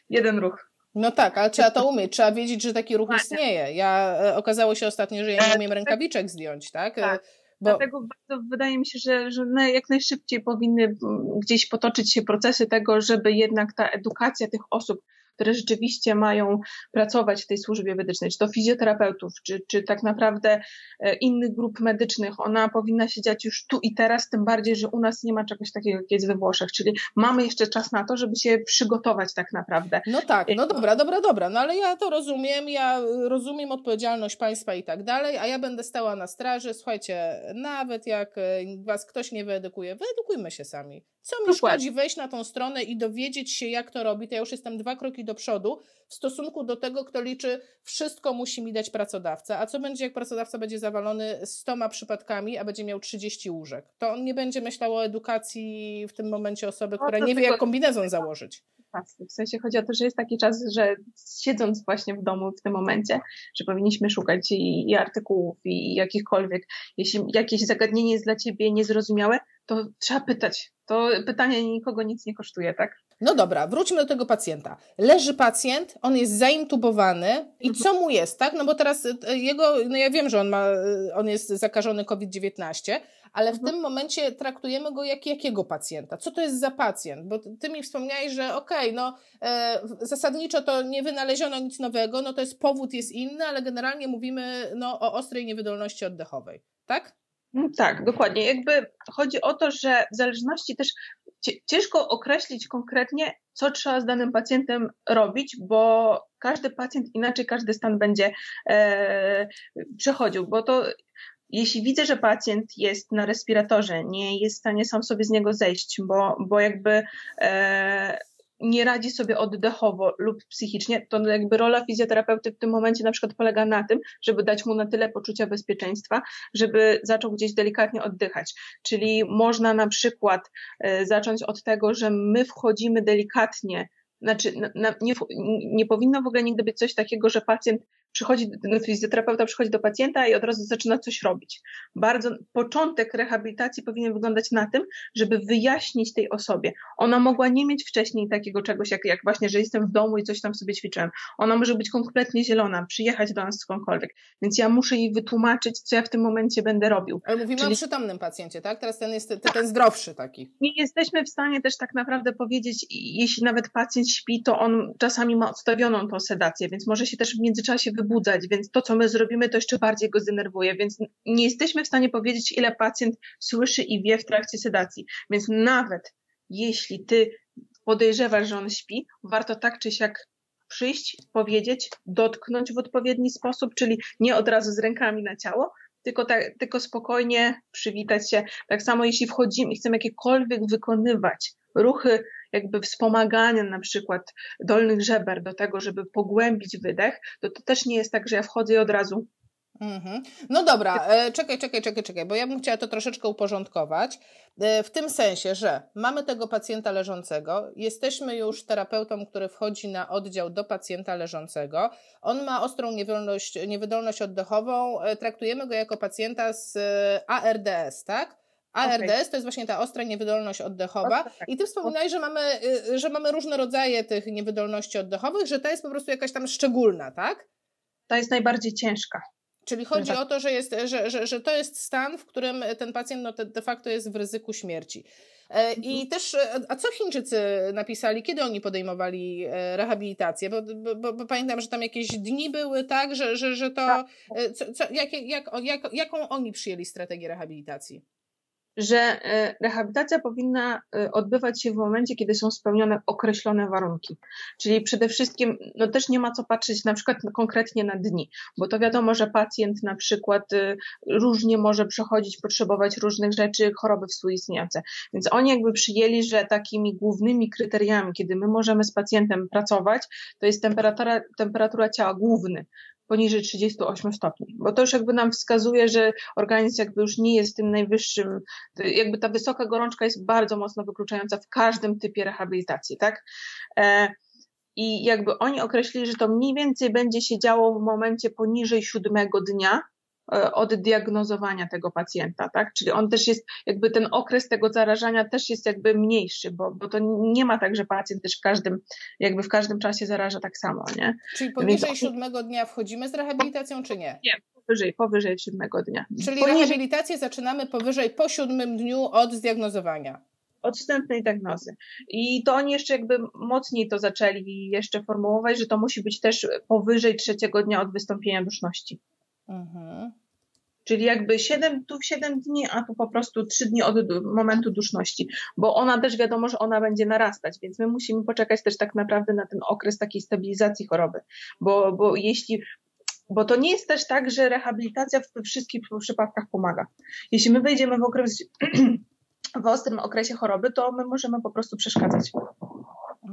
jeden ruch. No tak, ale trzeba to umieć, trzeba wiedzieć, że taki ruch istnieje. Ja e, okazało się ostatnio, że ja nie umiem rękawiczek zdjąć, tak? E, tak. Bo... Dlatego bardzo wydaje mi się, że, że jak najszybciej powinny gdzieś potoczyć się procesy tego, żeby jednak ta edukacja tych osób, które rzeczywiście mają pracować w tej służbie medycznej, czy to fizjoterapeutów, czy, czy tak naprawdę e, innych grup medycznych, ona powinna się dziać już tu i teraz, tym bardziej, że u nas nie ma czegoś takiego, jak jest we Włoszech, czyli mamy jeszcze czas na to, żeby się przygotować tak naprawdę. No tak, no dobra, dobra, dobra, no ale ja to rozumiem, ja rozumiem odpowiedzialność państwa i tak dalej, a ja będę stała na straży, słuchajcie, nawet jak e, was ktoś nie wyedukuje, wyedukujmy się sami. Co mi szkodzi wejść na tą stronę i dowiedzieć się, jak to robi, to ja już jestem dwa kroki do przodu w stosunku do tego, kto liczy, wszystko musi mi dać pracodawca. A co będzie, jak pracodawca będzie zawalony stoma przypadkami, a będzie miał 30 łóżek? To on nie będzie myślał o edukacji w tym momencie osoby, no, która nie wie, jak kombinezon założyć. W sensie chodzi o to, że jest taki czas, że siedząc właśnie w domu w tym momencie, że powinniśmy szukać i, i artykułów, i jakichkolwiek. Jeśli jakieś zagadnienie jest dla ciebie niezrozumiałe, to trzeba pytać. To pytanie nikogo nic nie kosztuje, tak? No dobra, wróćmy do tego pacjenta. Leży pacjent, on jest zaintubowany i co mu jest, tak? No bo teraz e, jego, no ja wiem, że on ma, on jest zakażony COVID-19, ale w mhm. tym momencie traktujemy go jak jakiego pacjenta? Co to jest za pacjent? Bo ty mi wspomniałeś, że okej, okay, no e, zasadniczo to nie wynaleziono nic nowego, no to jest powód jest inny, ale generalnie mówimy no, o ostrej niewydolności oddechowej, tak? Mm, tak, dokładnie. Jakby chodzi o to, że w zależności też ciężko określić konkretnie, co trzeba z danym pacjentem robić, bo każdy pacjent inaczej każdy stan będzie e, przechodził, bo to jeśli widzę, że pacjent jest na respiratorze, nie jest w stanie sam sobie z niego zejść, bo, bo jakby e, nie radzi sobie oddechowo lub psychicznie, to jakby rola fizjoterapeuty w tym momencie na przykład polega na tym, żeby dać mu na tyle poczucia bezpieczeństwa, żeby zaczął gdzieś delikatnie oddychać. Czyli można na przykład e, zacząć od tego, że my wchodzimy delikatnie znaczy, na, nie, nie powinno w ogóle nigdy być coś takiego, że pacjent przychodzi, no, fizjoterapeuta przychodzi do pacjenta i od razu zaczyna coś robić. Bardzo początek rehabilitacji powinien wyglądać na tym, żeby wyjaśnić tej osobie. Ona mogła nie mieć wcześniej takiego czegoś, jak, jak właśnie, że jestem w domu i coś tam sobie ćwiczyłem. Ona może być kompletnie zielona, przyjechać do nas skądkolwiek. Więc ja muszę jej wytłumaczyć, co ja w tym momencie będę robił. Ale mówimy Czyli... o przytomnym pacjencie, tak? Teraz ten jest ten zdrowszy taki. Nie jesteśmy w stanie też tak naprawdę powiedzieć, jeśli nawet pacjent śpi, to on czasami ma odstawioną tą sedację, więc może się też w międzyczasie więc to, co my zrobimy, to jeszcze bardziej go zdenerwuje, więc nie jesteśmy w stanie powiedzieć, ile pacjent słyszy i wie w trakcie sedacji. Więc nawet jeśli ty podejrzewasz, że on śpi, warto tak czy siak przyjść, powiedzieć, dotknąć w odpowiedni sposób, czyli nie od razu z rękami na ciało, tylko, tak, tylko spokojnie przywitać się. Tak samo jeśli wchodzimy i chcemy jakiekolwiek wykonywać ruchy jakby wspomagania na przykład dolnych żeber do tego, żeby pogłębić wydech, to to też nie jest tak, że ja wchodzę i od razu Mhm. No dobra, e, czekaj, czekaj, czekaj, czekaj, bo ja bym chciała to troszeczkę uporządkować. E, w tym sensie, że mamy tego pacjenta leżącego, jesteśmy już terapeutą, który wchodzi na oddział do pacjenta leżącego. On ma ostrą niewydolność, oddechową, e, traktujemy go jako pacjenta z ARDS, tak? ARDS okay. to jest właśnie ta ostra niewydolność oddechowa. Tak. I ty wspominałeś, że mamy, y, że mamy różne rodzaje tych niewydolności oddechowych, że ta jest po prostu jakaś tam szczególna, tak? Ta jest najbardziej ciężka. Czyli chodzi tak. o to, że, jest, że, że, że to jest stan, w którym ten pacjent no, de facto jest w ryzyku śmierci. E, I mhm. też, e, a co Chińczycy napisali, kiedy oni podejmowali e, rehabilitację? Bo, bo, bo, pamiętam, że tam jakieś dni były, tak, że, że, że to. Tak. Co, co, jak, jak, jak, jaką oni przyjęli strategię rehabilitacji? Że e, rehabilitacja powinna e, odbywać się w momencie, kiedy są spełnione określone warunki. Czyli przede wszystkim, no też nie ma co patrzeć na przykład konkretnie na dni, bo to wiadomo, że pacjent na przykład e, różnie może przechodzić, potrzebować różnych rzeczy, choroby współistniejące. Więc oni jakby przyjęli, że takimi głównymi kryteriami, kiedy my możemy z pacjentem pracować, to jest temperatura, temperatura ciała główny, poniżej 38 stopni, bo to już jakby nam wskazuje, że organizm jakby już nie jest tym najwyższym, jakby ta wysoka gorączka jest bardzo mocno wykluczająca w każdym typie rehabilitacji, tak? E, I jakby oni określili, że to mniej więcej będzie się działo w momencie poniżej siódmego dnia, od diagnozowania tego pacjenta, tak? Czyli on też jest, jakby ten okres tego zarażania też jest jakby mniejszy, bo, bo to nie ma tak, że pacjent też w każdym, jakby w każdym czasie zaraża tak samo, nie? Czyli poniżej Więc... siódmego dnia wchodzimy z rehabilitacją, czy nie? Nie, powyżej, powyżej siódmego dnia. Czyli poniżej... rehabilitację zaczynamy powyżej, po siódmym dniu od zdiagnozowania odstępnej diagnozy. I to oni jeszcze jakby mocniej to zaczęli jeszcze formułować, że to musi być też powyżej trzeciego dnia od wystąpienia duszności. Mhm. Czyli jakby 7, tu 7 dni, a tu po prostu 3 dni od momentu duszności, bo ona też wiadomo, że ona będzie narastać, więc my musimy poczekać też tak naprawdę na ten okres takiej stabilizacji choroby, bo, bo jeśli bo to nie jest też tak, że rehabilitacja we wszystkich przypadkach pomaga. Jeśli my wejdziemy w okres, w ostrym okresie choroby, to my możemy po prostu przeszkadzać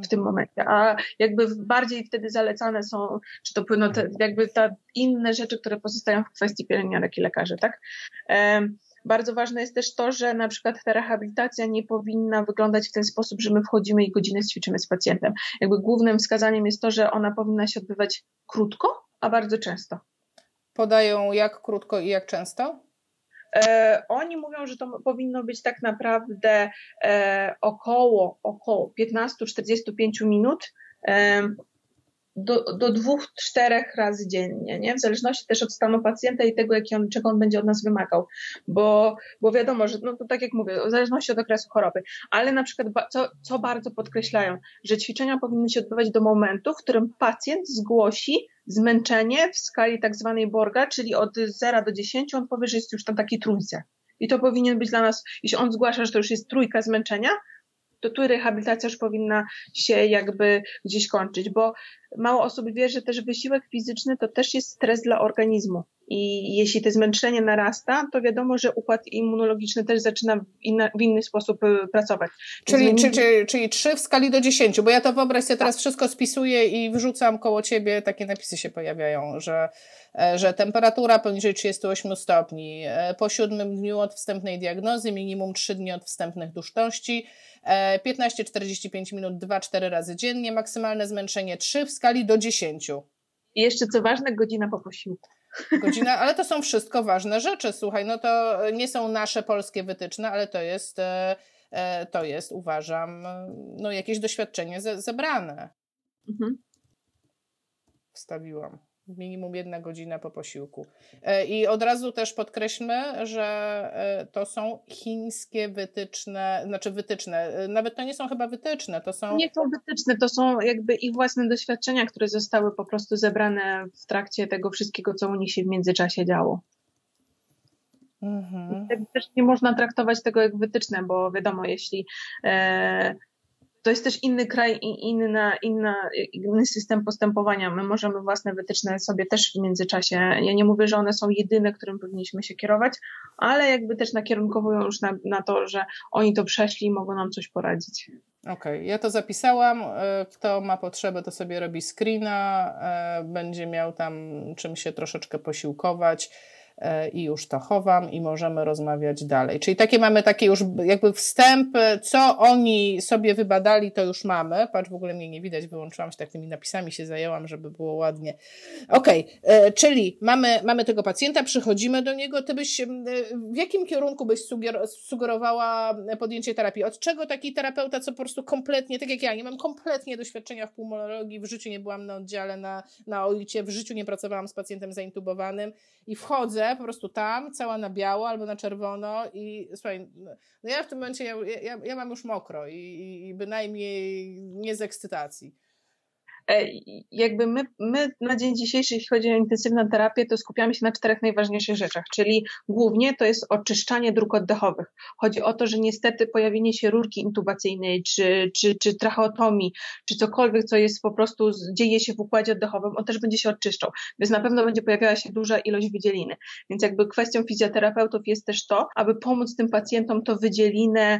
w tym momencie, a jakby bardziej wtedy zalecane są, czy to płyną te, jakby te inne rzeczy, które pozostają w kwestii pielęgniarek i lekarzy, tak? Bardzo ważne jest też to, że na przykład ta rehabilitacja nie powinna wyglądać w ten sposób, że my wchodzimy i godzinę ćwiczymy z pacjentem. Jakby głównym wskazaniem jest to, że ona powinna się odbywać krótko, a bardzo często. Podają jak krótko i jak często? E, oni mówią, że to powinno być tak naprawdę e, około, około 15-45 minut. E, do, do dwóch, czterech razy dziennie, nie? W zależności też od stanu pacjenta i tego, jaki on, czego on będzie od nas wymagał. Bo, bo wiadomo, że no to tak jak mówię, w zależności od okresu choroby. Ale na przykład, co, co bardzo podkreślają, że ćwiczenia powinny się odbywać do momentu, w którym pacjent zgłosi zmęczenie w skali tak zwanej Borga, czyli od 0 do 10, on powie, że jest już tam taki trójce. I to powinien być dla nas, jeśli on zgłasza, że to już jest trójka zmęczenia, to tu rehabilitacja już powinna się jakby gdzieś kończyć, bo mało osób wie, że też wysiłek fizyczny to też jest stres dla organizmu. I jeśli to zmęczenie narasta, to wiadomo, że układ immunologiczny też zaczyna w, inna, w inny sposób y, pracować. Czyli, czyli, czyli, czyli 3 w skali do 10, bo ja to wyobraź sobie teraz wszystko spisuję i wrzucam koło ciebie, takie napisy się pojawiają, że, e, że temperatura poniżej 38 stopni, e, po siódmym dniu od wstępnej diagnozy, minimum 3 dni od wstępnych duszności, 15-45 minut 2-4 razy dziennie, maksymalne zmęczenie 3 w skali do 10. I jeszcze co ważne, godzina po posiłku. Godzina, ale to są wszystko ważne rzeczy. Słuchaj, no to nie są nasze polskie wytyczne, ale to jest, e, e, to jest uważam, no jakieś doświadczenie zebrane. Mhm. Wstawiłam minimum jedna godzina po posiłku. E, I od razu też podkreślmy, że e, to są chińskie wytyczne, znaczy wytyczne, e, nawet to nie są chyba wytyczne, to są... Nie są wytyczne, to są jakby ich własne doświadczenia, które zostały po prostu zebrane w trakcie tego wszystkiego, co u nich się w międzyczasie działo. Mhm. Też nie można traktować tego jak wytyczne, bo wiadomo, jeśli e, to jest też inny kraj i inna, inna, inny system postępowania. My możemy własne wytyczne sobie też w międzyczasie. Ja nie mówię, że one są jedyne, którym powinniśmy się kierować, ale jakby też nakierunkowują już na, na to, że oni to przeszli i mogą nam coś poradzić. Okej, okay, ja to zapisałam. E, kto ma potrzebę, to sobie robi screena, e, będzie miał tam czym się troszeczkę posiłkować E, i już to chowam i możemy rozmawiać dalej. Czyli takie mamy takie już jakby wstęp, co oni sobie wybadali, to już mamy. Patrz, w ogóle mnie nie widać, wyłączyłam się tak tymi napisami, się zajęłam, żeby było ładnie. Okej, okay, e, czyli mamy, mamy tego pacjenta, przychodzimy do niego, ty byś, e, w jakim kierunku byś sugerowała podjęcie terapii? Od czego taki terapeuta, co po prostu kompletnie, tak jak ja, nie mam kompletnie doświadczenia w pulmonologii, w życiu nie byłam na oddziale na, na OIC, w życiu nie pracowałam z pacjentem zaintubowanym i wchodzę po prostu tam, cała na biało albo na czerwono i słuchaj, no ja w tym momencie, ja, ja, ja mam już mokro i, i bynajmniej nie z ekscytacji. E, jakby my, my na dzień dzisiejszy, jeśli chodzi o intensywną terapię, to skupiamy się na czterech najważniejszych rzeczach, czyli głównie to jest oczyszczanie dróg oddechowych. Chodzi o to, że niestety pojawienie się rurki intubacyjnej, czy, czy, czy tracheotomii, czy cokolwiek, co jest po prostu, dzieje się w układzie oddechowym, on też będzie się oczyszczał, więc na pewno będzie pojawiała się duża ilość wydzieliny. Więc jakby kwestią fizjoterapeutów jest też to, aby pomóc tym pacjentom to wydzielinę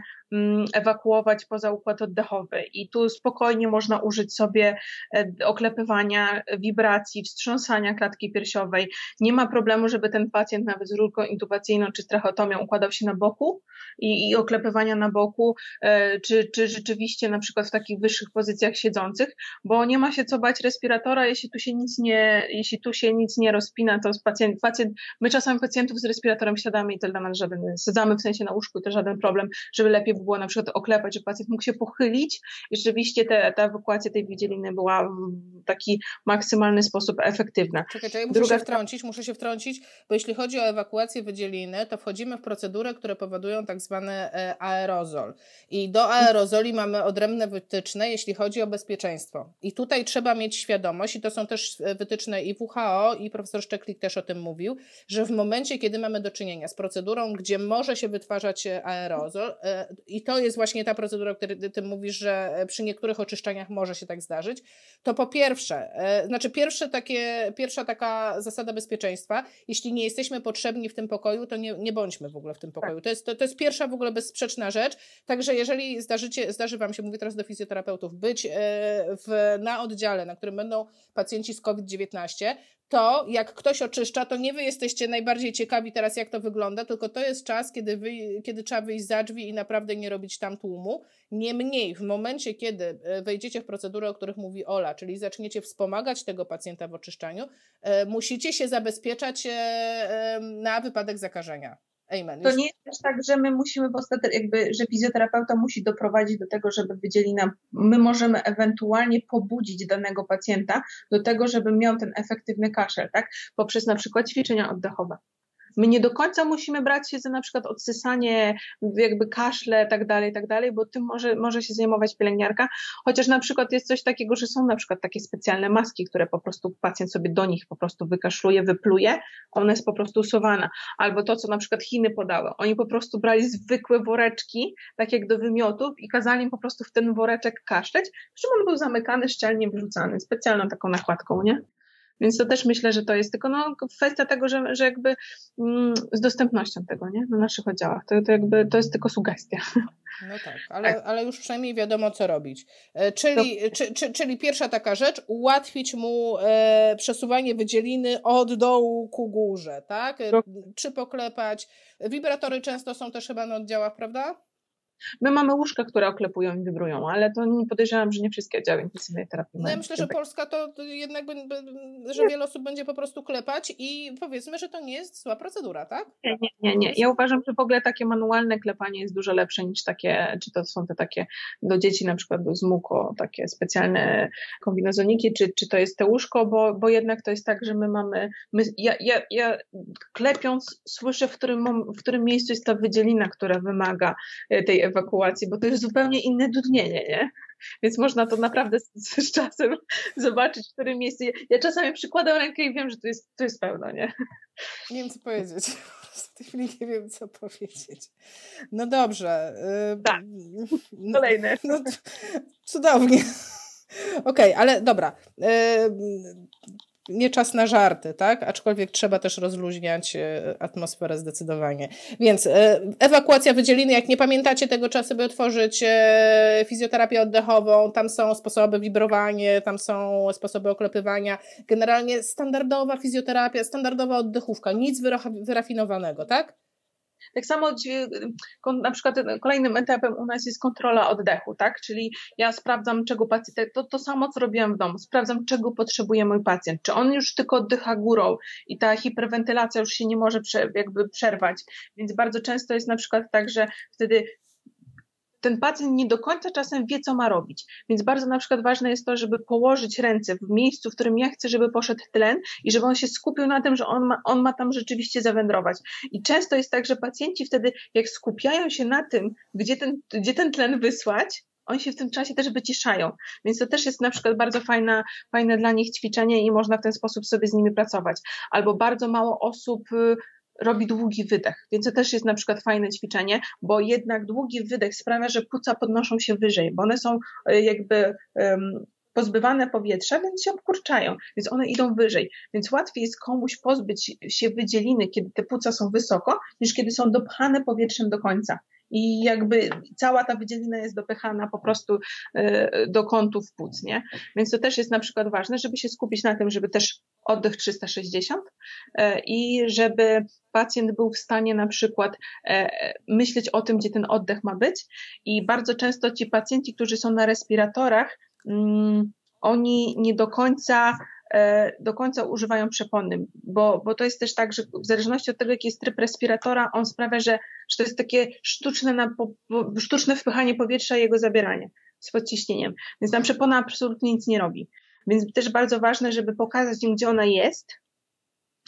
ewakuować poza układ oddechowy. I tu spokojnie można użyć sobie e, oklepywania, wibracji, wstrząsania klatki piersiowej. Nie ma problemu, żeby ten pacjent nawet z rurką intubacyjną czy tracheotomią układał się na boku i, i oklepywania na boku, e, czy, czy rzeczywiście na przykład w takich wyższych pozycjach siedzących, bo nie ma się co bać respiratora, jeśli tu się nic nie, jeśli tu się nic nie rozpina, to pacjent, pacjent, my czasami pacjentów z respiratorem siadamy i to dla nas żaden, siedzamy w sensie na łóżku, to żaden problem, żeby lepiej było na przykład oklepać, że pacjent mógł się pochylić i rzeczywiście te, ta ewakuacja tej wydzieliny była w taki maksymalny sposób efektywna. Czekaj, czekaj, muszę Druga... się wtrącić, muszę się wtrącić, bo jeśli chodzi o ewakuację wydzieliny, to wchodzimy w procedury, które powodują tak zwany e, aerozol. I do aerozoli mamy odrębne wytyczne, jeśli chodzi o bezpieczeństwo. I tutaj trzeba mieć świadomość, i to są też e, wytyczne i WHO, i profesor Szczeklik też o tym mówił, że w momencie, kiedy mamy do czynienia z procedurą, gdzie może się wytwarzać e, aerozol, i to jest właśnie ta procedura, o której ty mówisz, że przy niektórych oczyszczaniach może się tak zdarzyć, to po pierwsze, e, znaczy pierwsze takie, pierwsza taka zasada bezpieczeństwa, jeśli nie jesteśmy potrzebni w tym pokoju, to nie, nie bądźmy w ogóle w tym pokoju. Tak. To, jest, to, to jest pierwsza w ogóle bezsprzeczna rzecz, także jeżeli zdarzycie, zdarzy Wam się, mówię teraz do fizjoterapeutów, być e, w, na oddziale, na którym będą pacjenci z COVID-19, to jak ktoś oczyszcza, to nie wy jesteście najbardziej ciekawi teraz, jak to wygląda, tylko to jest czas, kiedy, wy, kiedy trzeba wyjść za drzwi i naprawdę nie robić tam tłumu. Niemniej, w momencie, kiedy e, wejdziecie w procedurę, o których mówi Ola, czyli zaczniecie wspomagać tego pacjenta w oczyszczaniu, e, musicie się zabezpieczać e, na wypadek zakażenia. Amen. To nie jest też tak, że my musimy w ostateczności, jakby, że fizjoterapeuta musi doprowadzić do tego, żeby wydzieli nam, my możemy ewentualnie pobudzić danego pacjenta do tego, żeby miał ten efektywny kaszel, tak? Poprzez na przykład ćwiczenia oddechowe. My nie do końca musimy brać się za na przykład odsysanie, jakby kaszle, tak dalej, tak dalej, bo tym może, może się zajmować pielęgniarka. Chociaż na przykład jest coś takiego, że są na przykład takie specjalne maski, które po prostu pacjent sobie do nich po prostu wykaszluje, wypluje, ona jest po prostu usuwana. Albo to, co na przykład Chiny podały. Oni po prostu brali zwykłe woreczki, tak jak do wymiotów i kazali im po prostu w ten woreczek kaszleć, przy czym on był zamykany, szczelnie wyrzucany, specjalną taką nakładką, nie? Więc to też myślę, że to jest tylko no, kwestia tego, że, że jakby mm, z dostępnością tego, nie? Na naszych oddziałach. To, to jakby to jest tylko sugestia. No tak, ale, tak. ale już przynajmniej wiadomo, co robić. E, czyli, to... czy, czy, czyli pierwsza taka rzecz, ułatwić mu e, przesuwanie wydzieliny od dołu ku górze, tak? To... Czy poklepać. Wibratory często są też chyba na oddziałach, prawda? My mamy łóżka, które oklepują i wibrują, ale to nie podejrzewam, że nie wszystkie oddziały intensywnej terapii No ja myślę, że Polska to jednak, że wiele osób będzie po prostu klepać i powiedzmy, że to nie jest zła procedura, tak? Nie, nie, nie, nie. Ja uważam, że w ogóle takie manualne klepanie jest dużo lepsze niż takie, czy to są te takie do dzieci na przykład z muko, takie specjalne kombinezoniki, czy, czy to jest te łóżko, bo, bo jednak to jest tak, że my mamy, my, ja, ja, ja klepiąc słyszę, w którym, w którym miejscu jest ta wydzielina, która wymaga e, tej ewakuacji, bo to jest zupełnie inne dudnienie, nie? Więc można to naprawdę z, z czasem zobaczyć, w którym miejscu. Ja czasami przykładam rękę i wiem, że to jest, to jest pełno, nie? Nie wiem, co powiedzieć. W tej chwili nie wiem, co powiedzieć. No dobrze. Tak. Kolejne. No, cudownie. Okej, okay, ale dobra nie czas na żarty, tak? Aczkolwiek trzeba też rozluźniać e, atmosferę zdecydowanie. Więc e, ewakuacja wydzieliny, jak nie pamiętacie tego, trzeba sobie otworzyć e, fizjoterapię oddechową, tam są sposoby wibrowania, tam są sposoby oklepywania. Generalnie standardowa fizjoterapia, standardowa oddechówka, nic wyrafinowanego, tak? Tak samo na przykład kolejnym etapem u nas jest kontrola oddechu, tak? Czyli ja sprawdzam, czego pacjent, to, to samo co robiłam w domu, sprawdzam, czego potrzebuje mój pacjent. Czy on już tylko oddycha górą i ta hiperwentylacja już się nie może prze, jakby przerwać. Więc bardzo często jest na przykład tak, że wtedy ten pacjent nie do końca czasem wie, co ma robić. Więc bardzo na przykład ważne jest to, żeby położyć ręce w miejscu, w którym ja chcę, żeby poszedł tlen i żeby on się skupił na tym, że on ma, on ma tam rzeczywiście zawędrować. I często jest tak, że pacjenci wtedy, jak skupiają się na tym, gdzie ten, gdzie ten tlen wysłać, oni się w tym czasie też wyciszają. Więc to też jest na przykład bardzo fajna, fajne dla nich ćwiczenie i można w ten sposób sobie z nimi pracować. Albo bardzo mało osób y, robi długi wydech, więc to też jest na przykład fajne ćwiczenie, bo jednak długi wydech sprawia, że płuca podnoszą się wyżej, bo one są e, jakby um, pozbywane powietrza, więc się obkurczają, więc one idą wyżej. Więc łatwiej jest komuś pozbyć się wydzieliny, kiedy te płuca są wysoko, niż kiedy są dopchane powietrzem do końca i jakby cała ta wydzielina jest dopychana po prostu e, do kątów płuc, nie? Więc to też jest na przykład ważne, żeby się skupić na tym, żeby też oddech 360 e, i żeby pacjent był w stanie na przykład e, myśleć o tym, gdzie ten oddech ma być i bardzo często ci pacjenci, którzy są na respiratorach, mm, oni nie do końca E, do końca używają przepony, bo, bo to jest też tak, że w zależności od tego, jaki jest tryb respiratora, on sprawia, że, że to jest takie sztuczne, na, sztuczne wpychanie powietrza i jego zabieranie z podciśnieniem. Więc tam przepona absolutnie nic nie robi. Więc też bardzo ważne, żeby pokazać im, gdzie ona jest,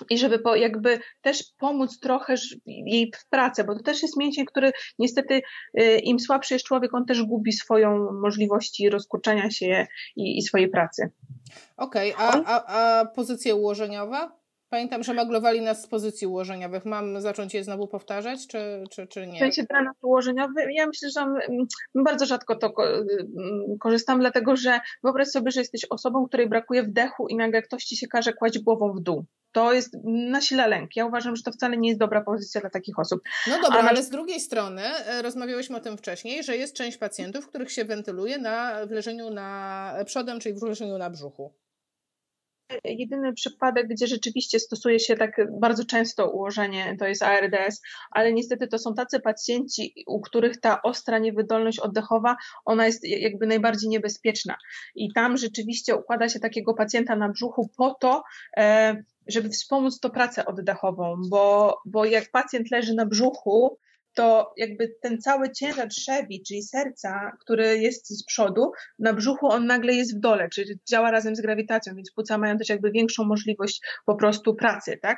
i żeby po, jakby też pomóc trochę jej w pracę, bo to też jest mięsień, który niestety y, im słabszy jest człowiek, on też gubi swoją możliwości rozkurczania się i, i swojej pracy. Okej, okay, a, a, a pozycje ułożeniowe? Pamiętam, że maglowali nas z pozycji ułożeniowych. Mam zacząć je znowu powtarzać, czy, czy, czy nie? W sensie tranat ułożeniowy, ja myślę, że bardzo rzadko to korzystam, dlatego że wyobraź sobie, że jesteś osobą, której brakuje wdechu i nagle ktoś ci się każe kłaść głową w dół to jest nasila lęk. Ja uważam, że to wcale nie jest dobra pozycja dla takich osób. No dobra, ale z drugiej strony e, rozmawiałyśmy o tym wcześniej, że jest część pacjentów, których się wentyluje na, w leżeniu na przodem, czyli w leżeniu na brzuchu jedyny przypadek, gdzie rzeczywiście stosuje się tak bardzo często ułożenie, to jest ARDS, ale niestety to są tacy pacjenci, u których ta ostra niewydolność oddechowa, ona jest jakby najbardziej niebezpieczna. I tam rzeczywiście układa się takiego pacjenta na brzuchu po to, e, żeby wspomóc to pracę oddechową, bo, bo jak pacjent leży na brzuchu, to jakby ten cały ciężar trzewi, czyli serca, który jest z przodu, na brzuchu on nagle jest w dole, czyli działa razem z grawitacją, więc płuca mają też jakby większą możliwość po prostu pracy, tak?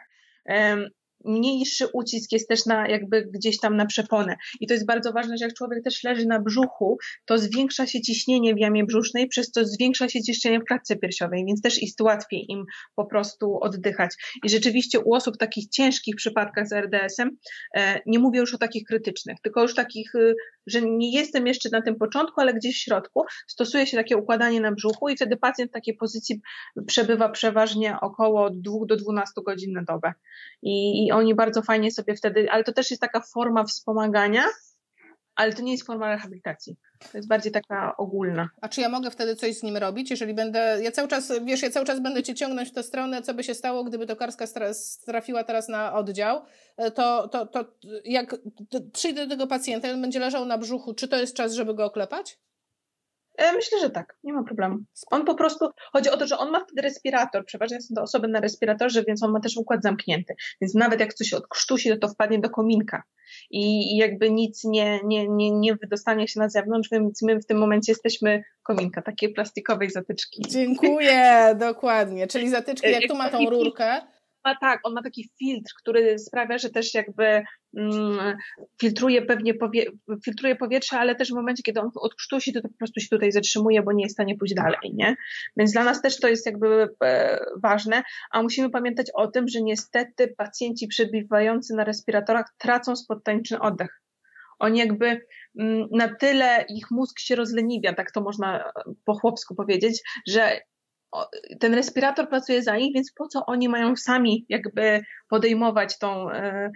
Mniejszy ucisk jest też na jakby gdzieś tam na przeponę. I to jest bardzo ważne, że jak człowiek też leży na brzuchu, to zwiększa się ciśnienie w jamie brzusznej, przez to zwiększa się ciśnienie w klatce piersiowej, więc też jest łatwiej im po prostu oddychać. I rzeczywiście u osób w takich ciężkich przypadkach z RDS-em, e, nie mówię już o takich krytycznych, tylko już takich, y, że nie jestem jeszcze na tym początku, ale gdzieś w środku, stosuje się takie układanie na brzuchu i wtedy pacjent w takiej pozycji przebywa przeważnie około 2 do 12 godzin na dobę. I, i oni bardzo fajnie sobie wtedy, ale to też jest taka forma wspomagania, ale to nie jest forma rehabilitacji. To jest bardziej taka ogólna. A czy ja mogę wtedy coś z nim robić, jeżeli będę, ja cały czas, wiesz, ja cały czas będę cię ciągnąć w tę stronę, co by się stało, gdyby tokarska trafiła teraz na oddział, e, to, to, to jak przyjdę do tego pacjenta, on będzie leżał na brzuchu, czy to jest czas, żeby go oklepać? E, myślę, że tak, nie ma problemu. On po prostu, chodzi o to, że on ma wtedy respirator, przeważnie są to osoby na respiratorze, więc on ma też układ zamknięty, więc nawet jak coś odkrztusi, to to wpadnie do kominka. I, i jakby nic nie, nie, nie, nie wydostanie się na zewnątrz, więc my w tym momencie jesteśmy kominka, takiej plastikowej zatyczki. Dziękuję, dokładnie, czyli zatyczki, jak tu ma tą rurkę, ma tak, on ma taki filtr, który sprawia, że też jakby mm, filtruje pewnie powie, filtruje powietrze, ale też w momencie, kiedy on odkrztusi, to, to po prostu się tutaj zatrzymuje, bo nie jest w stanie pójść dalej, nie? Więc dla nas też to jest jakby e, ważne, a musimy pamiętać o tym, że niestety pacjenci przebywający na respiratorach tracą spontaniczny oddech. Oni jakby mm, na tyle ich mózg się rozleniwia, tak to można po chłopsku powiedzieć, że ten respirator pracuje za nich, więc po co oni mają sami jakby podejmować tą, e,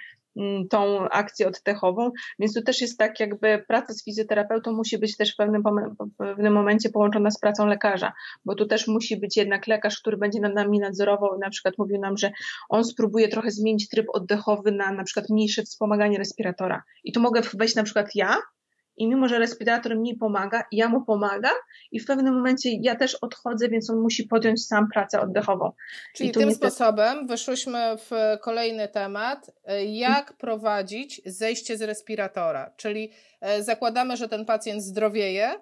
tą akcję oddechową, więc tu też jest tak jakby praca z fizjoterapeutą musi być też w pewnym, w pewnym momencie połączona z pracą lekarza, bo tu też musi być jednak lekarz, który będzie nad nami nadzorował i na przykład mówił nam, że on spróbuje trochę zmienić tryb oddechowy na na przykład mniejsze wspomaganie respiratora. I tu mogę wejść na przykład ja i mimo, że respirator mi pomaga, ja mu pomagam i w pewnym momencie ja też odchodzę, więc on musi podjąć sam pracę oddechową. Czyli tym niestety... sposobem wyszłyśmy w kolejny temat, e, jak prowadzić zejście z respiratora. Czyli e, zakładamy, że ten pacjent zdrowieje,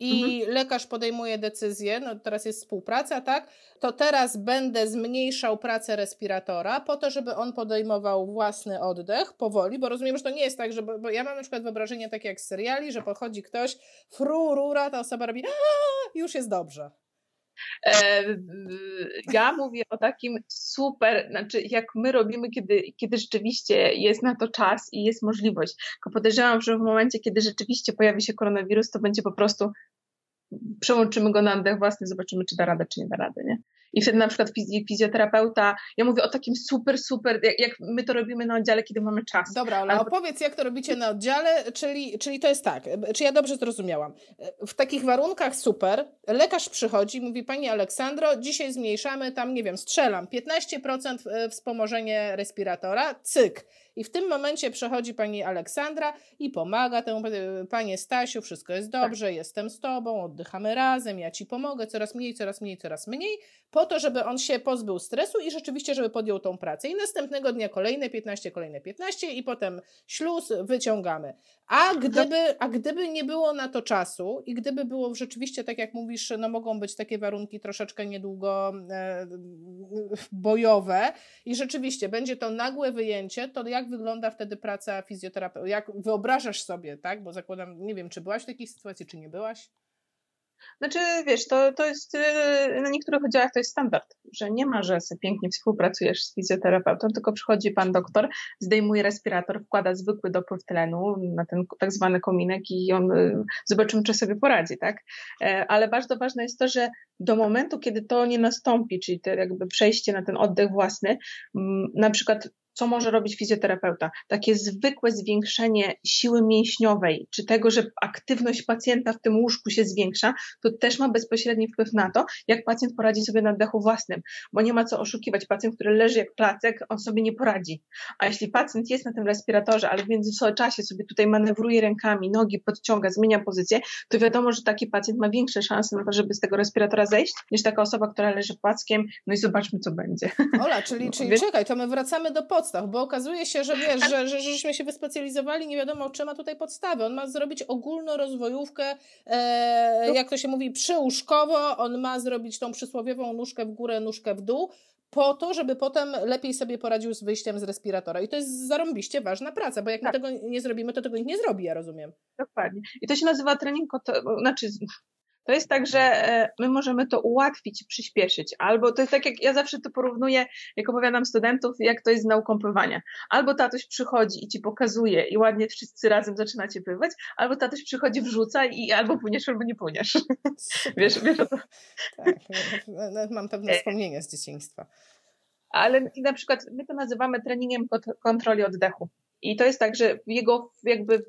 i mhm. lekarz podejmuje decyzję, no teraz jest współpraca, tak? To teraz będę zmniejszał pracę respiratora po to, żeby on podejmował własny oddech powoli, bo rozumiem, że to nie jest tak, że, bo ja mam na przykład wyobrażenie takie jak z seriali, że podchodzi ktoś, fru, rura, ta osoba robi, i już jest dobrze. E, ja mówię o takim super, znaczy jak my robimy, kiedy, kiedy rzeczywiście jest na to czas i jest możliwość. Tylko podejrzewam, że w momencie, kiedy rzeczywiście pojawi się koronawirus, to będzie po prostu przełączymy go na oddech własny, zobaczymy, czy da radę, czy nie da rady, nie? I wtedy na przykład fizjoterapeuta, ja mówię o takim super, super, jak, jak my to robimy na oddziale, kiedy mamy czas. Dobra, ale Albo... opowiedz, jak to robicie na oddziale, czyli, czyli to jest tak, czy ja dobrze zrozumiałam. W takich warunkach super, lekarz przychodzi, mówi Pani Aleksandro, dzisiaj zmniejszamy tam, nie wiem, strzelam, 15% e, wspomożenie respiratora, cyk. I w tym momencie przechodzi pani Aleksandra i pomaga temu, panie Stasiu, wszystko jest dobrze, tak. jestem z tobą, oddychamy razem, ja ci pomogę, coraz mniej, coraz mniej, coraz mniej, po to, żeby on się pozbył stresu i rzeczywiście, żeby podjął tą pracę. I następnego dnia kolejne 15, kolejne 15 i potem śluz wyciągamy. A gdyby, a gdyby nie było na to czasu i gdyby było rzeczywiście, tak jak mówisz, no mogą być takie warunki troszeczkę niedługo e, bojowe i rzeczywiście będzie to nagłe wyjęcie, to jak wygląda wtedy praca fizjoterapeuty? Jak wyobrażasz sobie, tak? Bo zakładam, nie wiem, czy byłaś w takiej sytuacji, czy nie byłaś? Znaczy, wiesz, to, to jest, y, na niektórych oddziałach to jest standard, że nie ma, że sobie pięknie współpracujesz z fizjoterapeutą, tylko przychodzi pan doktor, zdejmuje respirator, wkłada zwykły dopływ tlenu na ten tak zwany kominek i on, y, zobaczymy, czy sobie poradzi, tak? E, ale bardzo ważne jest to, że do momentu, kiedy to nie nastąpi, czyli to jakby przejście na ten oddech własny, na przykład co może robić fizjoterapeuta? Takie zwykłe zwiększenie siły mięśniowej, czy tego, że aktywność pacjenta w tym łóżku się zwiększa, to też ma bezpośredni wpływ na to, jak pacjent poradzi sobie na oddechu własnym, bo nie ma co oszukiwać. Pacjent, który leży jak placek, on sobie nie poradzi. A jeśli pacjent jest na tym respiratorze, ale w międzyczasie sobie tutaj manewruje rękami, nogi podciąga, zmienia pozycję, to wiadomo, że taki pacjent ma większe szanse na to, żeby z tego respiratora zejść, niż taka osoba, która leży płackiem, no i zobaczmy, co będzie. Ola, czyli, czyli czekaj, to my wracamy do podstaw, bo okazuje się, że wiesz, że, że, żeśmy się wyspecjalizowali, nie wiadomo, czy ma tutaj podstawy. On ma zrobić ogólnorozwojówkę, e, no. jak to się mówi, przyłóżkowo, on ma zrobić tą przysłowiową nóżkę w górę, nóżkę w dół, po to, żeby potem lepiej sobie poradził z wyjściem z respiratora. I to jest zarąbiście ważna praca, bo jak tak. my tego nie zrobimy, to tego nikt nie zrobi, ja rozumiem. Dokładnie. I to się nazywa trening, znaczy to jest tak, że e, my możemy to ułatwić, przyspieszyć. Albo to jest tak, jak ja zawsze to porównuję, jak opowiadam studentów, jak to jest z nauką pływania. Albo tatuś przychodzi i ci pokazuje i ładnie wszyscy razem zaczynacie pływać, albo tatuś przychodzi, wrzuca i albo płyniesz, albo nie płyniesz. wiesz, wiesz o to? Tak, mam pewne wspomnienie z dzieciństwa. Ale na przykład my to nazywamy treningiem kontroli oddechu. I to jest tak, że jego jakby